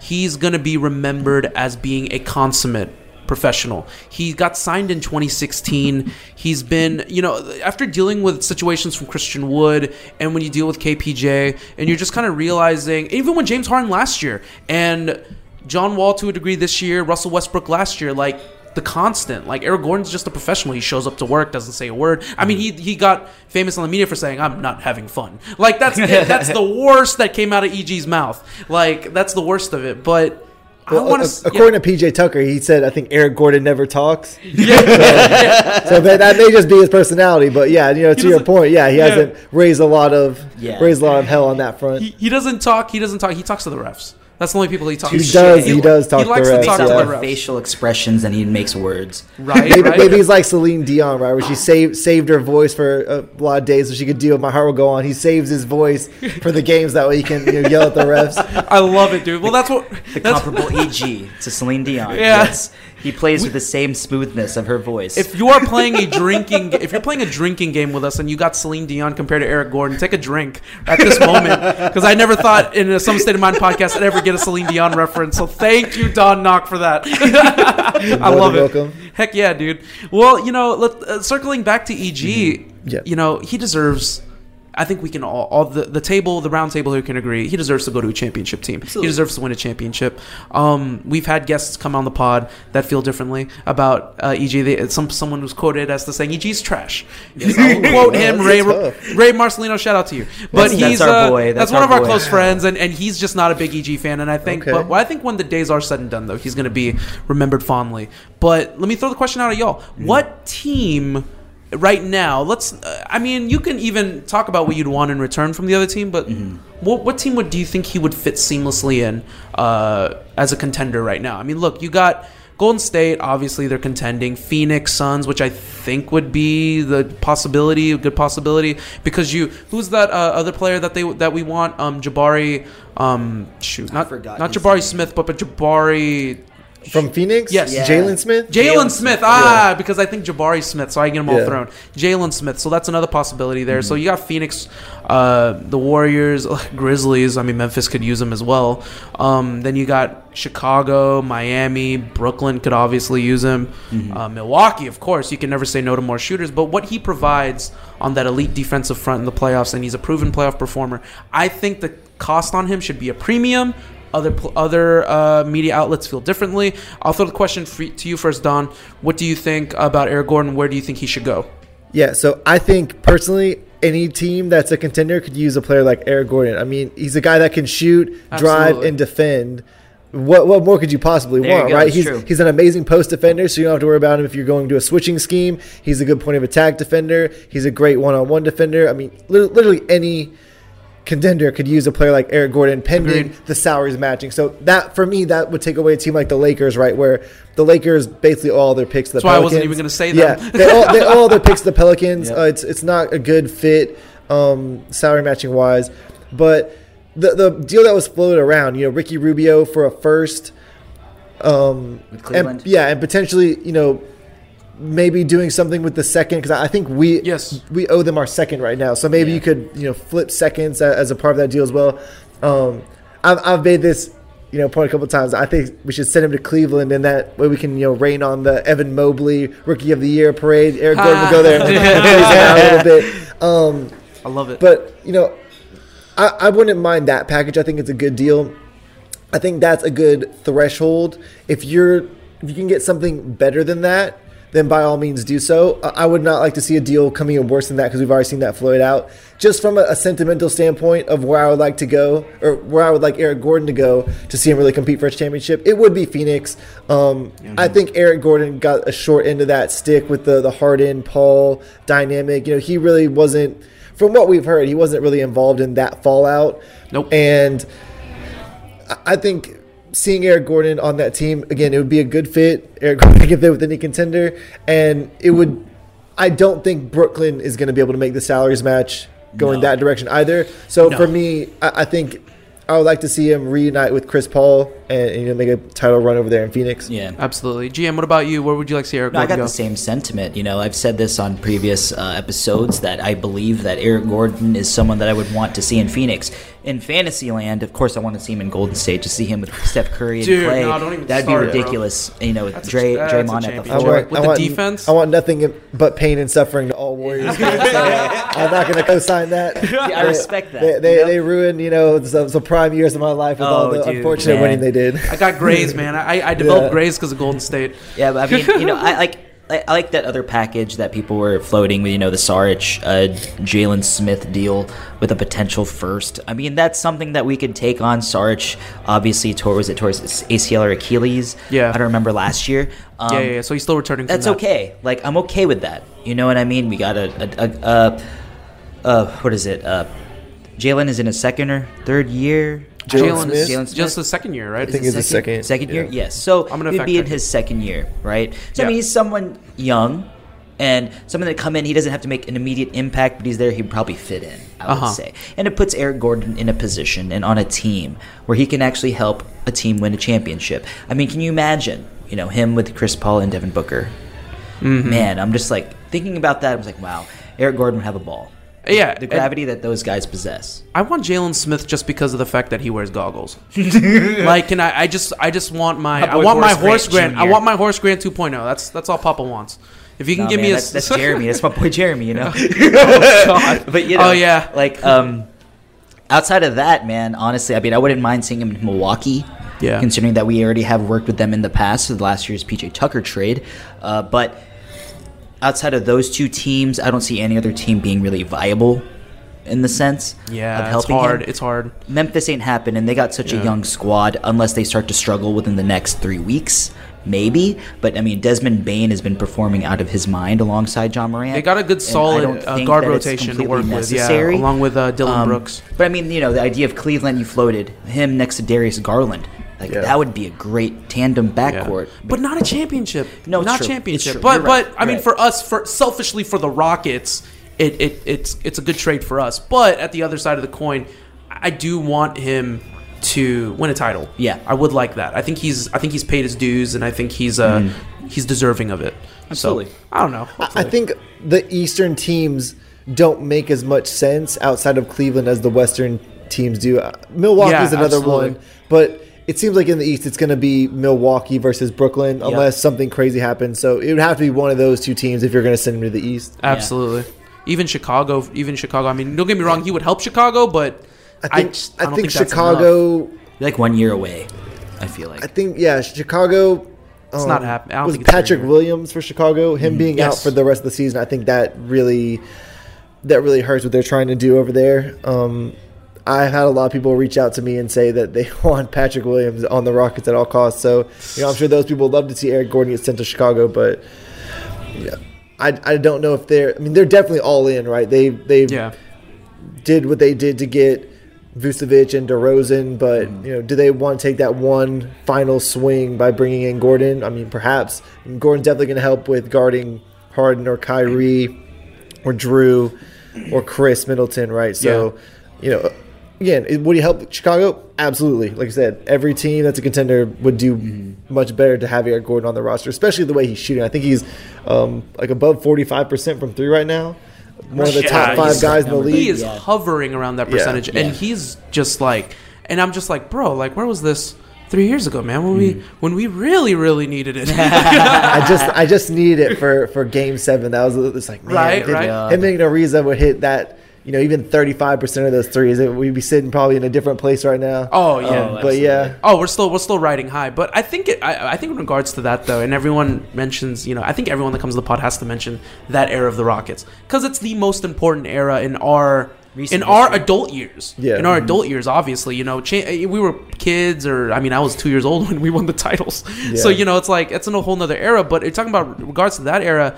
he's going to be remembered as being a consummate professional. He got signed in 2016. He's been, you know, after dealing with situations from Christian Wood and when you deal with KPJ and you're just kind of realizing even when James Harden last year and John Wall to a degree this year, Russell Westbrook last year, like the constant. Like Eric Gordon's just a professional. He shows up to work, doesn't say a word. I mean, he he got famous on the media for saying, "I'm not having fun." Like that's that's the worst that came out of EG's mouth. Like that's the worst of it. But Well, I want to. according to PJ Tucker, he said, "I think Eric Gordon never talks." Yeah. so, so that, that may just be his personality, but yeah, you know, to your point, yeah, he yeah. hasn't raised a lot of Yeah. raised a lot of hell on that front. He, he doesn't talk. He doesn't talk. He talks to the refs. That's the only people he talks. He to. does- he does talk He to likes the to refs, talk Makes to up the refs. facial expressions and he makes words. Right. Maybe, right. maybe he's like Celine Dion, right? Where she saved saved her voice for a lot of days so she could deal with My Heart Will Go On. He saves his voice for the games that way he can you know, yell at the refs. I love it, dude. Well, that's what. The that's, comparable EG to Celine Dion. Yeah. Yes. He plays with the same smoothness of her voice. If you are playing a drinking, if you're playing a drinking game with us, and you got Celine Dion compared to Eric Gordon, take a drink at this moment because I never thought in a Summit State of Mind podcast I'd ever get a Celine Dion reference. So thank you, Don Knock, for that. I More love than it. welcome. Heck yeah, dude. Well, you know, let, uh, circling back to EG, Yeah. you know, he deserves. I think we can all, all the, the table, the round table here can agree. He deserves to go to a championship team. He deserves to win a championship. Um, we've had guests come on the pod that feel differently about uh, EG. They, some someone was quoted as the saying EG's trash. I will quote him, Ray tough. Ray Marcelino. Shout out to you. But That's- he's that's our uh, boy. That's, That's one our of our boy. close friends, and, and he's just not a big EG fan. And I think, Okay. but well, I think when the days are said and done, though, he's going to be remembered fondly. But let me throw the question out at y'all: What team? Right now, let's. Uh, I mean, you can even talk about what you'd want in return from the other team, but what, what team would do you think he would fit seamlessly in uh, as a contender right now? I mean, look, you got Golden State. Obviously, they're contending. Phoenix Suns, which I think would be the possibility, a good possibility, because you who's that uh, other player that they that we want? Um, Jabari. Um, shoot, not forgot not Jabari name. Smith, but but Jabari. From Phoenix? Yes. Yeah. Jalen Smith? Jalen Jalen Smith, Smith, ah, because I think Jabari Smith, so I get them all Yeah. thrown. Jalen Smith, so that's another possibility there. Mm-hmm. So you got Phoenix, uh, the Warriors, ugh, Grizzlies. I mean, Memphis could use them as well. Um, then you got Chicago, Miami, Brooklyn could obviously use him. Mm-hmm. Uh, Milwaukee, of course, you can never say no to more shooters. But what he provides on that elite defensive front in the playoffs, and he's a proven playoff performer. I think the cost on him should be a premium. Other other uh, media outlets feel differently. I'll throw the question for, to you first, Don. What do you think about Eric Gordon? Where do you think he should go? Yeah, so I think personally, any team that's a contender could use a player like Eric Gordon. I mean, he's a guy that can shoot, drive, and defend. What what more could you possibly There you want, go, right? He's true. he's an amazing post defender, so you don't have to worry about him if you're going to a switching scheme. He's a good point of attack defender. He's a great one on one defender. I mean, li- literally any contender could use a player like Eric Gordon, pending Agreed. the salaries matching. So that for me, that would take away a team like the Lakers, right? Where the Lakers basically all their picks the That's why I wasn't even gonna say that. Yeah, them. they all they all their picks the Pelicans. Uh, it's it's not a good fit, um, salary matching wise. But the the deal that was floated around, you know, Ricky Rubio for a first, um, With Cleveland? and yeah, and potentially, you know, maybe doing something with the second because I think we Yes. we owe them our second right now. So maybe you could you know flip seconds as a part of that deal as well. Um, I've I've made this you know point a couple times. I think we should send him to Cleveland, and that way we can you know rain on the Evan Mobley Rookie of the Year parade. Eric Gordon will go there and praise a little bit. Um, I love it. but you know, I, I wouldn't mind that package. I think it's a good deal. I think that's a good threshold. If you're if you can get something better than that, then by all means do so. I would not like to see a deal coming in worse than that because we've already seen that float out. Just from a, a sentimental standpoint of where I would like to go, or where I would like Eric Gordon to go to see him really compete for a championship, it would be Phoenix. Um, I think Eric Gordon got a short end of that stick with the the Harden Paul dynamic. You know, he really wasn't. From what we've heard, he wasn't really involved in that fallout. Nope. And I think seeing Eric Gordon on that team again, it would be a good fit. Eric Gordon could fit with any contender, and it would. I don't think Brooklyn is going to be able to make the salaries match going No. that direction either. So No. for me, I, I think I would like to see him reunite with Chris Paul and, and, you know make a title run over there in Phoenix. Yeah. Absolutely. GM, what about you? Where would you like to see Eric No, I got go? the same sentiment. You know, I've said this on previous uh, episodes that I believe that Eric Gordon is someone that I would want to see in Phoenix. In Fantasyland, of course, I want to see him in Golden State to see him with Steph Curry and Dude, Klay. no, don't even That'd start, be bro. ridiculous. You know, with That's a- Dre, that's a Draymond at the championship. Floor. want, With I the want, defense? I want nothing but pain and suffering to all Warriors. fans. So I'm not going to co-sign that. I respect that, They, they, you know? they ruined, you know, some, some prime years of my life with all Oh, the dude, unfortunate man. winning they did. I got Grays, man. I, I developed Yeah. Grays because of Golden State. Yeah, but I mean, you know, I like. I I like that other package that people were floating with, you know, the Saric, uh, Jalen Smith deal with a potential first. I mean, that's something that we could take on. Saric, obviously, tore, was it towards ACL or Achilles? Yeah. I don't remember last year. Um, yeah, yeah, yeah. So he's still returning. That's that. okay. Like, I'm okay with that. You know what I mean? We got a, a, a, a, uh, what is it? Uh, Jalen is in his second or third year. Jalen Jalen Smith? is just the second year, right? I think Is it's it the second. Second year, yeah. yes. So I'm gonna he'd be in his second year, right? So I mean, he's someone young and someone that come in. He doesn't have to make an immediate impact, but he's there. He'd probably fit in. I would Uh-huh. say, and it puts Eric Gordon in a position and on a team where he can actually help a team win a championship. I mean, can you imagine? You know, him with Chris Paul and Devin Booker. Mm-hmm. Man, I'm just like thinking about that. I was like, wow, Eric Gordon would have a ball. Yeah, The gravity that those guys possess. I want Jalen Smith just because of the fact that he wears goggles. like, can I? I just, I just want my, My I boy want my Horace Grant Grant. I want my Horace Grant 2.0. That's that's all Papa wants. If you can Nah, give man, me a, that's, that's Jeremy. That's my boy Jeremy. You know. oh God. But you know, oh yeah. like um, outside of that, man, honestly, I mean, I wouldn't mind seeing him in Milwaukee. Yeah. Considering that we already have worked with them in the past with last year's PJ Tucker trade, uh, but outside of those two teams, I don't see any other team being really viable in the sense Yeah, of it's helping hard. him. It's hard. Memphis ain't happening. and they got such Yeah. a young squad unless they start to struggle within the next three weeks. Maybe, but I mean, Desmond Bane has been performing out of his mind alongside Ja Morant. They got a good solid uh, guard rotation to work with, yeah, necessary. along with uh, Dillon Um, Brooks. But I mean, you know, the idea of Cleveland, you floated him next to Darius Garland. Like Yeah. that would be a great tandem backcourt. But not a championship. No, not true. Championship. But right. but I You're mean, right. for us, for selfishly for the Rockets, it, it it's it's a good trade for us. But at the other side of the coin, I do want him to win a title. Yeah. I would like that. I think he's I think he's paid his dues, and I think he's uh he's deserving of it. Absolutely. So, I don't know. I think the Eastern teams don't make as much sense outside of Cleveland as the Western teams do. Uh, Milwaukee's Yeah, another absolutely. one, but it seems like in the East it's going to be Milwaukee versus Brooklyn unless something crazy happens. So it would have to be one of those two teams if you're going to send them to the East. Absolutely. Even Chicago, even Chicago. I mean, don't get me wrong. He would help Chicago, but I think just- I, don't think, that's. Chicago. You're like one year away. I feel like. I think yeah, Chicago. It's um, not happening. I was think Patrick Williams for Chicago? Him being Yes. out for the rest of the season, I think that really that really hurts what they're trying to do over there. Um, I had a lot of people reach out to me and say that they want Patrick Williams on the Rockets at all costs. So, you know, I'm sure those people would love to see Eric Gordon get sent to Chicago, but yeah, I, I don't know if they're. I mean, they're definitely all in, right? They they yeah. did what they did to get Vucevic and DeRozan, but mm-hmm. you know, do they want to take that one final swing by bringing in Gordon? I mean, perhaps. And Gordon's definitely going to help with guarding Harden or Kyrie or Jrue or Khris Middleton, right? So, you know, again, it- would he help Chicago? Absolutely. Like I said, every team that's a contender would do Mm-hmm. much better to have Eric Gordon on the roster, especially the way he's shooting. I think he's um, like above forty five percent from three right now. One of the Yeah, top five guys in the league. He is hovering around that percentage, Yeah. and he's just like, and I'm just like, bro, like, where was this three years ago, man? When we when we really really needed it. I just I just needed it for for game seven. That was it's like man, Right, if right. Him and Ariza would hit that. You know, even thirty five percent of those threes, it, we'd be sitting probably in a different place right now. Oh yeah, Um, but yeah, Oh, we're still we're still riding high, but I think it. I, I think in regards to that though, and everyone mentions, you know, I think everyone that comes to the pod has to mention that era of the Rockets because it's the most important era in our Recent in our adult years. Yeah. in our Mhm. adult years, obviously, you know, cha- we were kids, or I mean, I was two years old when we won the titles. Yeah. So you know, it's like it's in a whole nother era. But you're talking about regards to that era.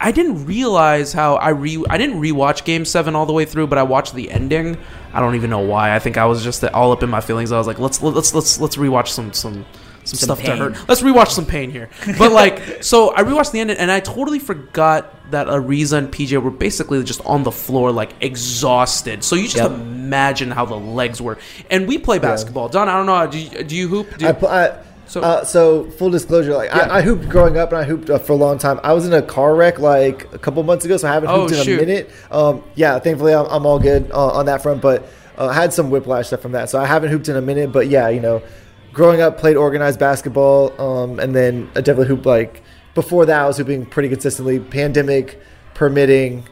I didn't realize how I re I didn't rewatch Game Seven all the way through, but I watched the ending. I don't even know why. I think I was just all up in my feelings. I was like, let's let's let's let's rewatch some some some, Some stuff to hurt. Let's rewatch some pain here. But like, so I rewatched the end, and I totally forgot that Ariza and PJ were basically just on the floor, like exhausted. So you just Yep. imagine how the legs were. And we play basketball. Don, I don't know. Do you, do you hoop? Do you, I, So- uh, so full disclosure, like Yeah. I, I hooped growing up and I hooped uh, for a long time. I was in a car wreck like a couple months ago, so I haven't Oh, hooped in shoot. a minute. Um, yeah, thankfully I'm, I'm all good uh, on that front, but uh, I had some whiplash stuff from that, so I haven't hooped in a minute. But yeah, you know, growing up, played organized basketball, um, and then I definitely hooped like before that. I was hooping pretty consistently. Pandemic permitting.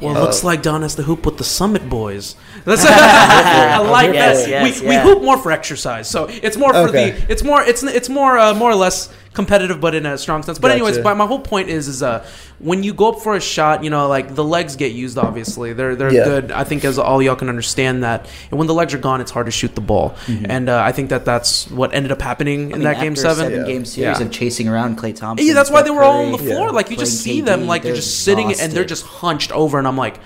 Well, it Uh, looks like Don has to hoop with the Summit Boys. That's I like here for that. Yes, we, yeah. we hoop more for exercise, so it's more for Okay. the. It's more. It's it's more uh, more or less competitive, but in a strong sense. But anyways, Gotcha. my, my whole point is is uh when you go up for a shot, you know, like the legs get used. Obviously, they're they're Yeah. good. I think as all y'all can understand that. And when the legs are gone, it's hard to shoot the ball. And uh, I think that that's what ended up happening Mm-hmm. I in mean, that game after seven. a seven game series Yeah. of chasing around Klay Thompson. Yeah, that's why they Steph were all on the Curry, floor. Like you just see playing them, like they're they're just sitting and they're just hunched over, and I'm like,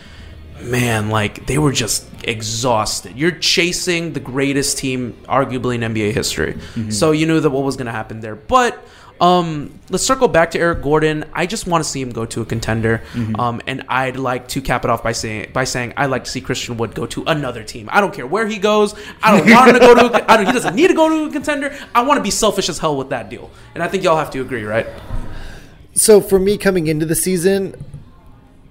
man, like they were just exhausted. You're chasing the greatest team, arguably in NBA history. Mm-hmm. So you knew that what was going to happen there. But um, let's circle back to Eric Gordon. I just want to see him go to a contender, Mm-hmm. um, and I'd like to cap it off by saying by saying I'd like to see Christian Wood go to another team. I don't care where he goes. I don't want him to go to. I don't, he doesn't need to go to a contender. I want to be selfish as hell with that deal, and I think y'all have to agree, right? So for me coming into the season,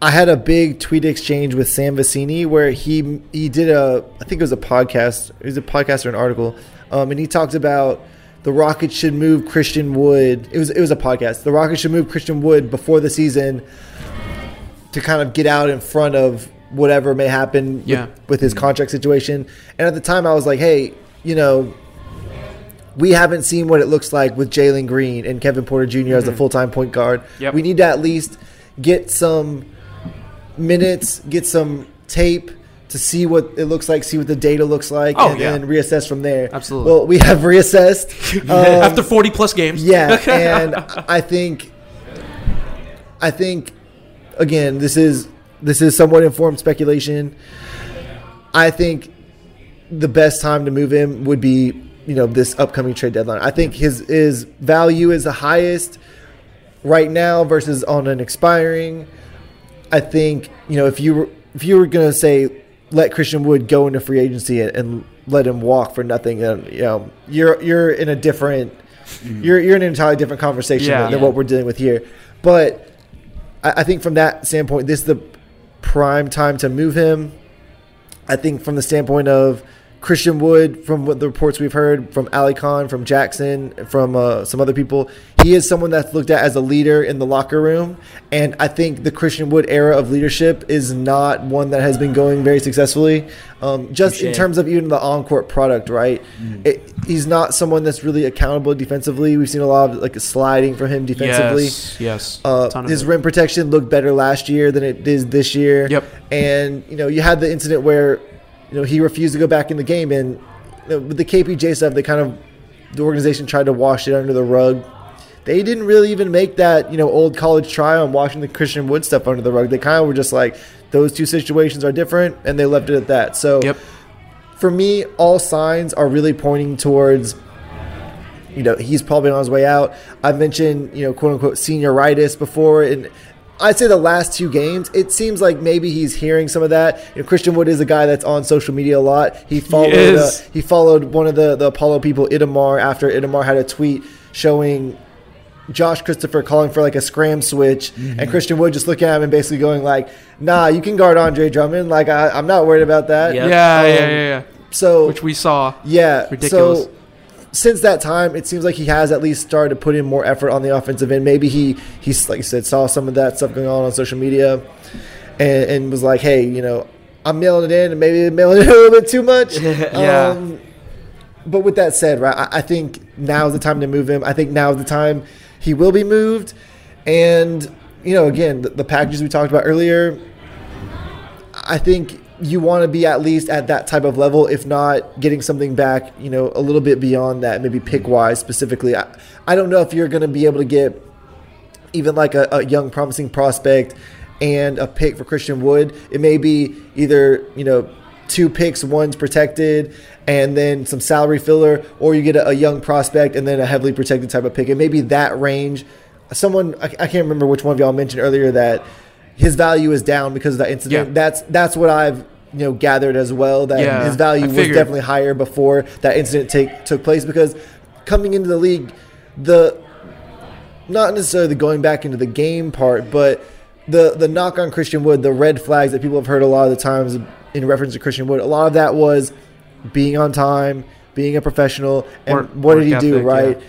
I had a big tweet exchange with Sam Vecenie where he he did a I think it was a podcast. It was a podcast or an article, um, and he talked about the Rockets should move Christian Wood. It was it was a podcast. The Rockets should move Christian Wood before the season to kind of get out in front of whatever may happen with, Yeah. with his contract situation. And at the time, I was like, hey, you know, we haven't seen what it looks like with Jalen Green and Kevin Porter junior as a mm-hmm. full time point guard. Yep. We need to at least get some minutes, get some tape to see what it looks like, see what the data looks like, Oh, and yeah. then reassess from there. Absolutely. Well, we have reassessed um, After 40 plus games. yeah, and I think, I think, again, this is this is somewhat informed speculation. I think the best time to move him would be, you know, this upcoming trade deadline. I think his his value is the highest right now versus on an expiring. I think you know if you were if you were gonna say let Christian Wood go into free agency and, and let him walk for nothing, And, you know you're you're in a different mm-hmm. you're you're in an entirely different conversation Yeah. than, than Yeah. what we're dealing with here. But I, I think from that standpoint, this is the prime time to move him. I think from the standpoint of Christian Wood, from what the reports we've heard from Alykhan, from Jackson, from uh, some other people, he is someone that's looked at as a leader in the locker room. And I think the Christian Wood era of leadership is not one that has been going very successfully. Um, just in terms of even the on-court product, right? It, he's not someone that's really accountable defensively. We've seen a lot of like sliding from him defensively. Yes, yes. Uh, his rim protection looked better last year than it did this year. Yep. And you know, you had the incident where, you know, he refused to go back in the game, and you know, with the KPJ stuff, they kind of the organization tried to wash it under the rug. They didn't really even make that you know old college try and washing the Christian Wood stuff under the rug. They kind of were just like those two situations are different, and they left it at that. So Yep. for me, all signs are really pointing towards, you know, he's probably on his way out. I've mentioned, you know, quote unquote senioritis before, and I'd say the last two games, it seems like maybe he's hearing some of that. You know, Christian Wood is a guy that's on social media a lot. He followed uh, he followed one of the, the Apollo people, Itamar, after Itamar had a tweet showing Josh Christopher calling for like a scram switch, and Christian Wood just looking at him and basically going like, "Nah, you can guard Andre Drummond. Like I, I'm not worried about that." Yeah, yeah, yeah, Um, yeah. So Which we saw. yeah, Ridiculous. So since that time, it seems like he has at least started to put in more effort on the offensive end. Maybe he he's like you said saw some of that stuff going on on social media, and, and was like, hey, you know, I'm mailing it in, and maybe mailing it a little bit too much. Yeah. Um, but with that said, right, I, I think now is the time to move him. I think now is the time he will be moved, and you know, again, the, the packages we talked about earlier. I think you want to be at least at that type of level, if not getting something back, you know, a little bit beyond that, maybe pick wise specifically. I, I don't know if you're going to be able to get even like a, a young promising prospect and a pick for Christian Wood. It may be either, you know, two picks, one's protected, and then some salary filler, or you get a, a young prospect and then a heavily protected type of pick. It may be that range. Someone, I, I can't remember which one of y'all mentioned earlier that his value is down because of that incident. Yeah. That's that's what I've you know gathered as well. That Yeah, his value was definitely higher before that incident take took place because coming into the league, the not necessarily the going back into the game part, but the the knock on Christian Wood, the red flags that people have heard a lot of the times in reference to Christian Wood, a lot of that was being on time, being a professional, and Work- what did he do? ethic, Right,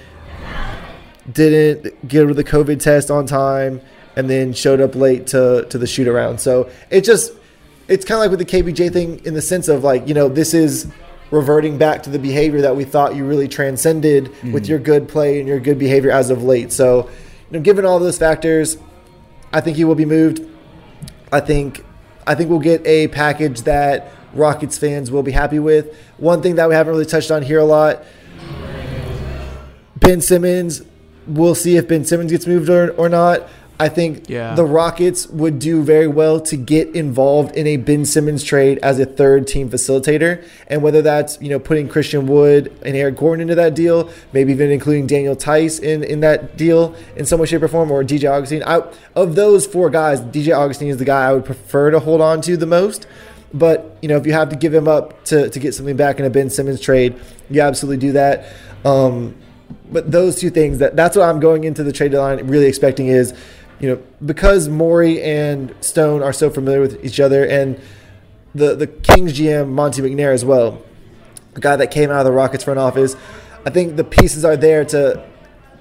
didn't get the COVID test on time, and then showed up late to to the shoot around. So it just it's kind of like with the KPJ thing in the sense of like you know this is reverting back to the behavior that we thought you really transcended with Mhm. your good play and your good behavior as of late. So, you know, given all those factors, I think he will be moved. I think I think we'll get a package that Rockets fans will be happy with. One thing that we haven't really touched on here a lot, Ben Simmons. We'll see if Ben Simmons gets moved or, or not. I think Yeah. the Rockets would do very well to get involved in a Ben Simmons trade as a third team facilitator. And whether that's, you know, putting Christian Wood and Eric Gordon into that deal, maybe even including Daniel Theis in, in that deal in some way, shape, or form, or DJ Augustin. I, of those four guys, DJ Augustin is the guy I would prefer to hold on to the most. But, you know, if you have to give him up to, to get something back in a Ben Simmons trade, you absolutely do that. Um, but those two things that that's what I'm going into the trade line really expecting is, you know, because Morey and Stone are so familiar with each other, and the the Kings GM Monte McNair as well, the guy that came out of the Rockets front office. I think the pieces are there to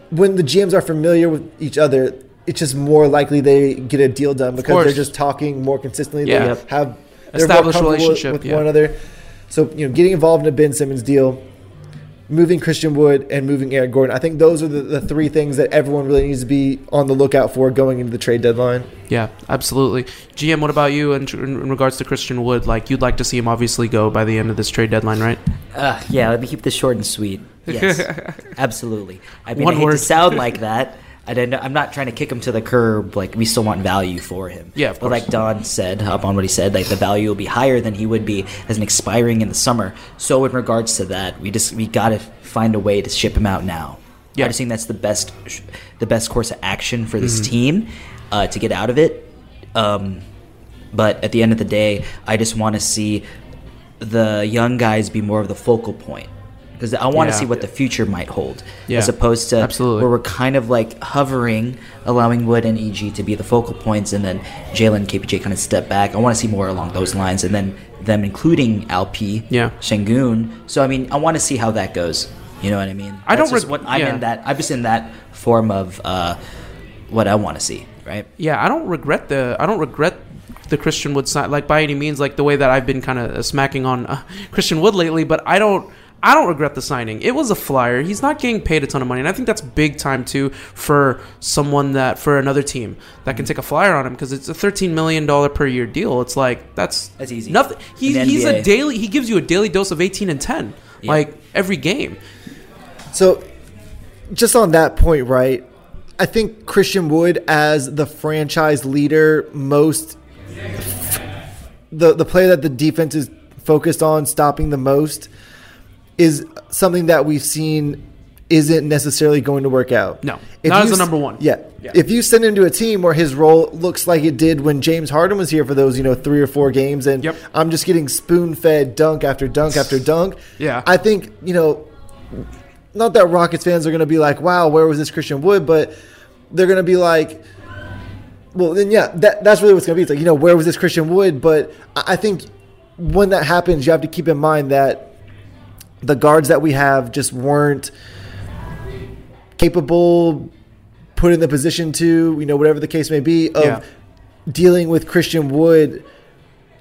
when the GMs are familiar with each other. It's just more likely they get a deal done because they're just talking more consistently. Yeah. They have they're Established relationship, with yeah. one another. So you know, getting involved in a Ben Simmons deal, moving Christian Wood, and moving Eric Gordon. I think those are the, the three things that everyone really needs to be on the lookout for going into the trade deadline. Yeah, absolutely. GM, what about you in, in regards to Christian Wood? Like, you'd like to see him obviously go by the end of this trade deadline, right? Uh, yeah, let me keep this short and sweet. Yes, absolutely. I mean, One I hate word. to sound like that. I know, I'm not trying to kick him to the curb. Like we still want value for him. Yeah, of But like Don said, up on what he said, like the value will be higher than he would be as an expiring in the summer. So in regards to that, we just we got to find a way to ship him out now. Yeah. I just think that's the best the best course of action for this Mhm. team uh, to get out of it. Um, but at the end of the day, I just want to see the young guys be more of the focal point because I want to Yeah. see what the future might hold, Yeah, as opposed to absolutely. where we're kind of like hovering, allowing Wood and EG to be the focal points, and then Jalen and KPJ kind of step back. I want to see more along those lines, and then them including Alp, Yeah. Şengün. So I mean, I want to see how that goes. You know what I mean? I don't just what I'm yeah. in that. I'm just in that form of uh, what I want to see. Right? Yeah, I don't regret the I don't regret the Christian Wood side, like by any means like the way that I've been kind of smacking on uh, Christian Wood lately, but I don't I don't regret the signing. It was a flyer. He's not getting paid a ton of money, and I think that's big time too for someone that for another team that can mm-hmm. take a flyer on him because it's a thirteen million dollar per year deal. It's like that's That's easy. Nothing. He, In the he's a daily. He gives you a daily dose of eighteen and ten, Yeah. like every game. So, just on that point, right? I think Christian Wood, as the franchise leader, most the the player that the defense is focused on stopping the most, is something that we've seen isn't necessarily going to work out. No, If not as the number one. Yeah. Yeah. If you send him to a team where his role looks like it did when James Harden was here for those, you know, three or four games, and I'm just getting spoon fed dunk after dunk after dunk. Yeah. I think, you know, not that Rockets fans are going to be like, wow, where was this Christian Wood? But they're going to be like, well, then, yeah, that, that's really what's going to be. It's like, you know, where was this Christian Wood? But I think when that happens, you have to keep in mind that the guards that we have just weren't capable, put in the position to, you know, whatever the case may be, of Yeah. dealing with Christian Wood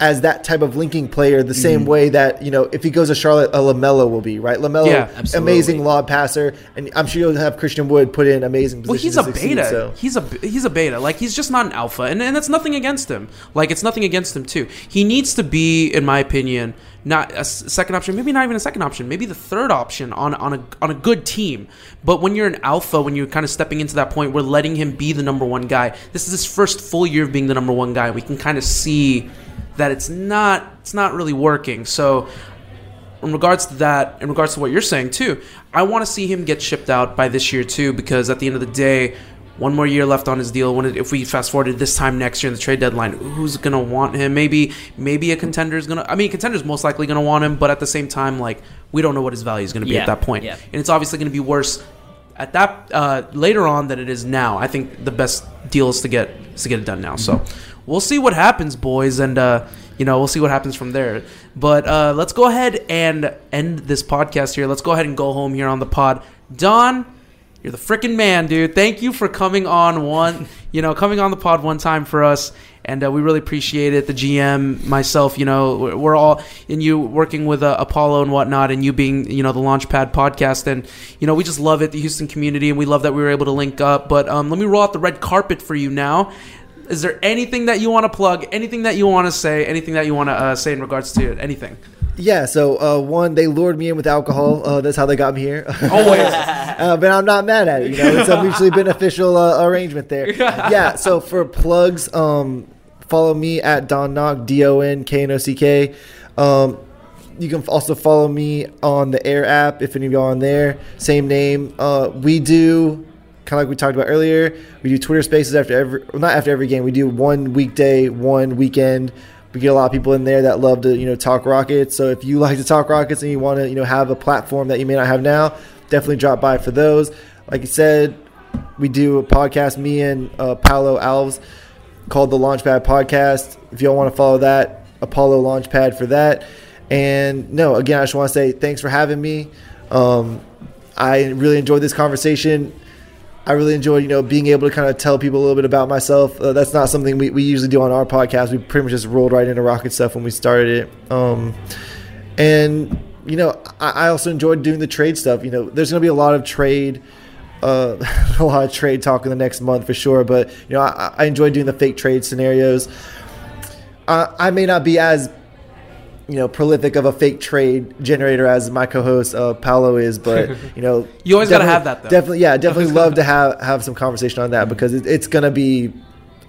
as that type of linking player, the same Mhm. way that you know if he goes to Charlotte, a LaMelo will be right. LaMelo, Yeah, amazing lob passer, and I'm sure you'll have Christian Wood put in amazing Well, he's a succeed, beta. so. He's a he's a beta. Like he's just not an alpha, and and that's nothing against him. Like it's nothing against him too. He needs to be, in my opinion, not a second option. Maybe not even a second option. Maybe the third option on on a on a good team. But when you're an alpha, when you're kind of stepping into that point, we're letting him be the number one guy. This is his first full year of being the number one guy. We can kind of see that it's not it's not really working. So in regards to that, in regards to what you're saying too, I want to see him get shipped out by this year too, because at the end of the day, one more year left on his deal. When it, if we fast forwarded this time next year in the trade deadline, who's gonna want him? Maybe maybe a contender is gonna. I mean, contender's most likely gonna want him, but at the same time, like we don't know what his value is gonna be Yeah, at that point, yeah. and it's obviously gonna be worse at that uh, later on than it is now. I think the best deal is to get is to get it done now. So we'll see what happens, boys, and uh, you know we'll see what happens from there. But uh, let's go ahead and end this podcast here. Let's go ahead and go home here on the pod. Don, you're the freaking man, dude. Thank you for coming on one, you know, coming on the pod one time for us. And uh, we really appreciate it. The GM, myself, you know, we're, we're all, and you working with uh, Apollo and whatnot, and you being, you know, the Launchpad podcast. And, you know, we just love it, the Houston community, and we love that we were able to link up. But um, let me roll out the red carpet for you now. Is there anything that you want to plug, anything that you want to say, anything that you want to uh, say in regards to anything? Yeah, so uh, one, they lured me in with alcohol. Uh, that's how they got me here. Always. uh, but I'm not mad at it. You know, it's a mutually beneficial uh, arrangement there. Yeah. So for plugs, um, follow me at Don Knock, D O N K N O C K. Um, you can also follow me on the Air app if any of y'all are on there. Same name. Uh, we do kind of like we talked about earlier. We do Twitter Spaces after every, well, not after every game. We do one weekday, one weekend. We get a lot of people in there that love to you know talk Rockets. So if you like to talk Rockets and you want to you know have a platform that you may not have now, definitely drop by for those. Like I said, we do a podcast. Me and uh, Paolo Alves called the Launchpad Podcast. If y'all want to follow that, Apollo Launchpad for that. And no, again, I just want to say thanks for having me. Um, I really enjoyed this conversation. I really enjoyed, you know, being able to kind of tell people a little bit about myself. Uh, that's not something we, we usually do on our podcast. We pretty much just rolled right into Rocket stuff when we started it. Um, and, you know, I, I also enjoyed doing the trade stuff. You know, there's going to be a lot of trade, uh, a lot of trade talk in the next month for sure. But, you know, I, I enjoyed doing the fake trade scenarios. Uh, I may not be as you know prolific of a fake trade generator as my co-host uh, Paolo is, but you know You always gotta have that, though. Definitely, yeah, definitely love to have have some conversation on that because it, it's gonna be.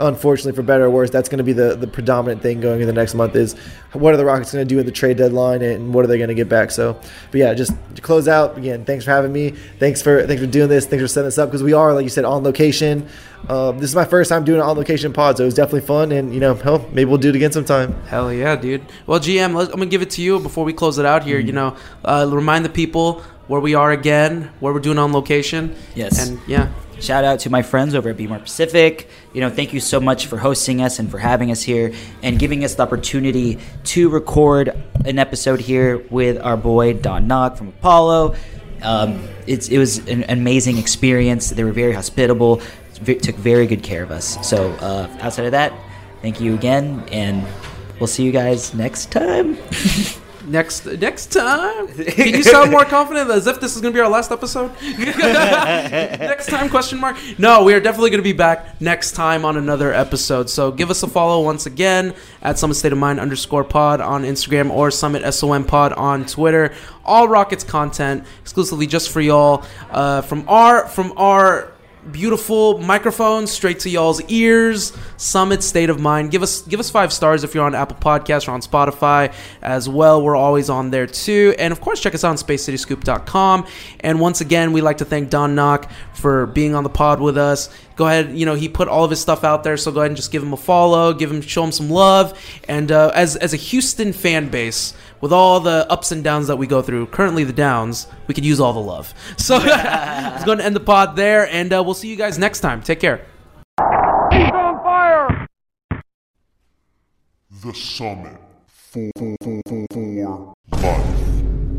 Unfortunately, for better or worse, that's going to be the, the predominant thing going in the next month. Is what are the Rockets going to do at the trade deadline, and what are they going to get back? So, but yeah, just to close out again. Thanks for having me. Thanks for thanks for doing this. Thanks for setting this up because we are, like you said, on location. Um, this is my first time doing an on location pod, so it was definitely fun. And you know, hell, maybe we'll do it again sometime. Hell yeah, dude. Well, GM, let's, I'm gonna give it to you before we close it out here. You know, uh, remind the people where we are again, what we're doing on location. Yes. And yeah. Shout out to my friends over at Be More Pacific. You know, thank you so much for hosting us and for having us here and giving us the opportunity to record an episode here with our boy Don Knock from Apollo. Um, it was an amazing experience. They were very hospitable, took very good care of us. So, uh, outside of that, thank you again, and we'll see you guys next time. Next next time. Can you sound more confident as if this is gonna be our last episode? next time question mark. No, we are definitely gonna be back next time on another episode. So give us a follow once again at Summit State of Mind underscore pod on Instagram or Summit SOM pod on Twitter. All Rockets content exclusively just for y'all. Uh, from our from our beautiful microphone straight to y'all's ears. Summit State of Mind. Give us give us five stars if you're on Apple Podcasts or on Spotify as well. We're always on there too. And of course, check us out on spacecityscoop.com. And once again, we like to thank Don Knock for being on the pod with us. Go ahead, you know he put all of his stuff out there, so go ahead and just give him a follow, give him show him some love. And uh, as as a Houston fan base, with all the ups and downs that we go through, currently the downs, we could use all the love. So it's going to end the pod there, and uh, we'll see you guys next time. Take care. He's on fire! The Summit for, for, for, for life.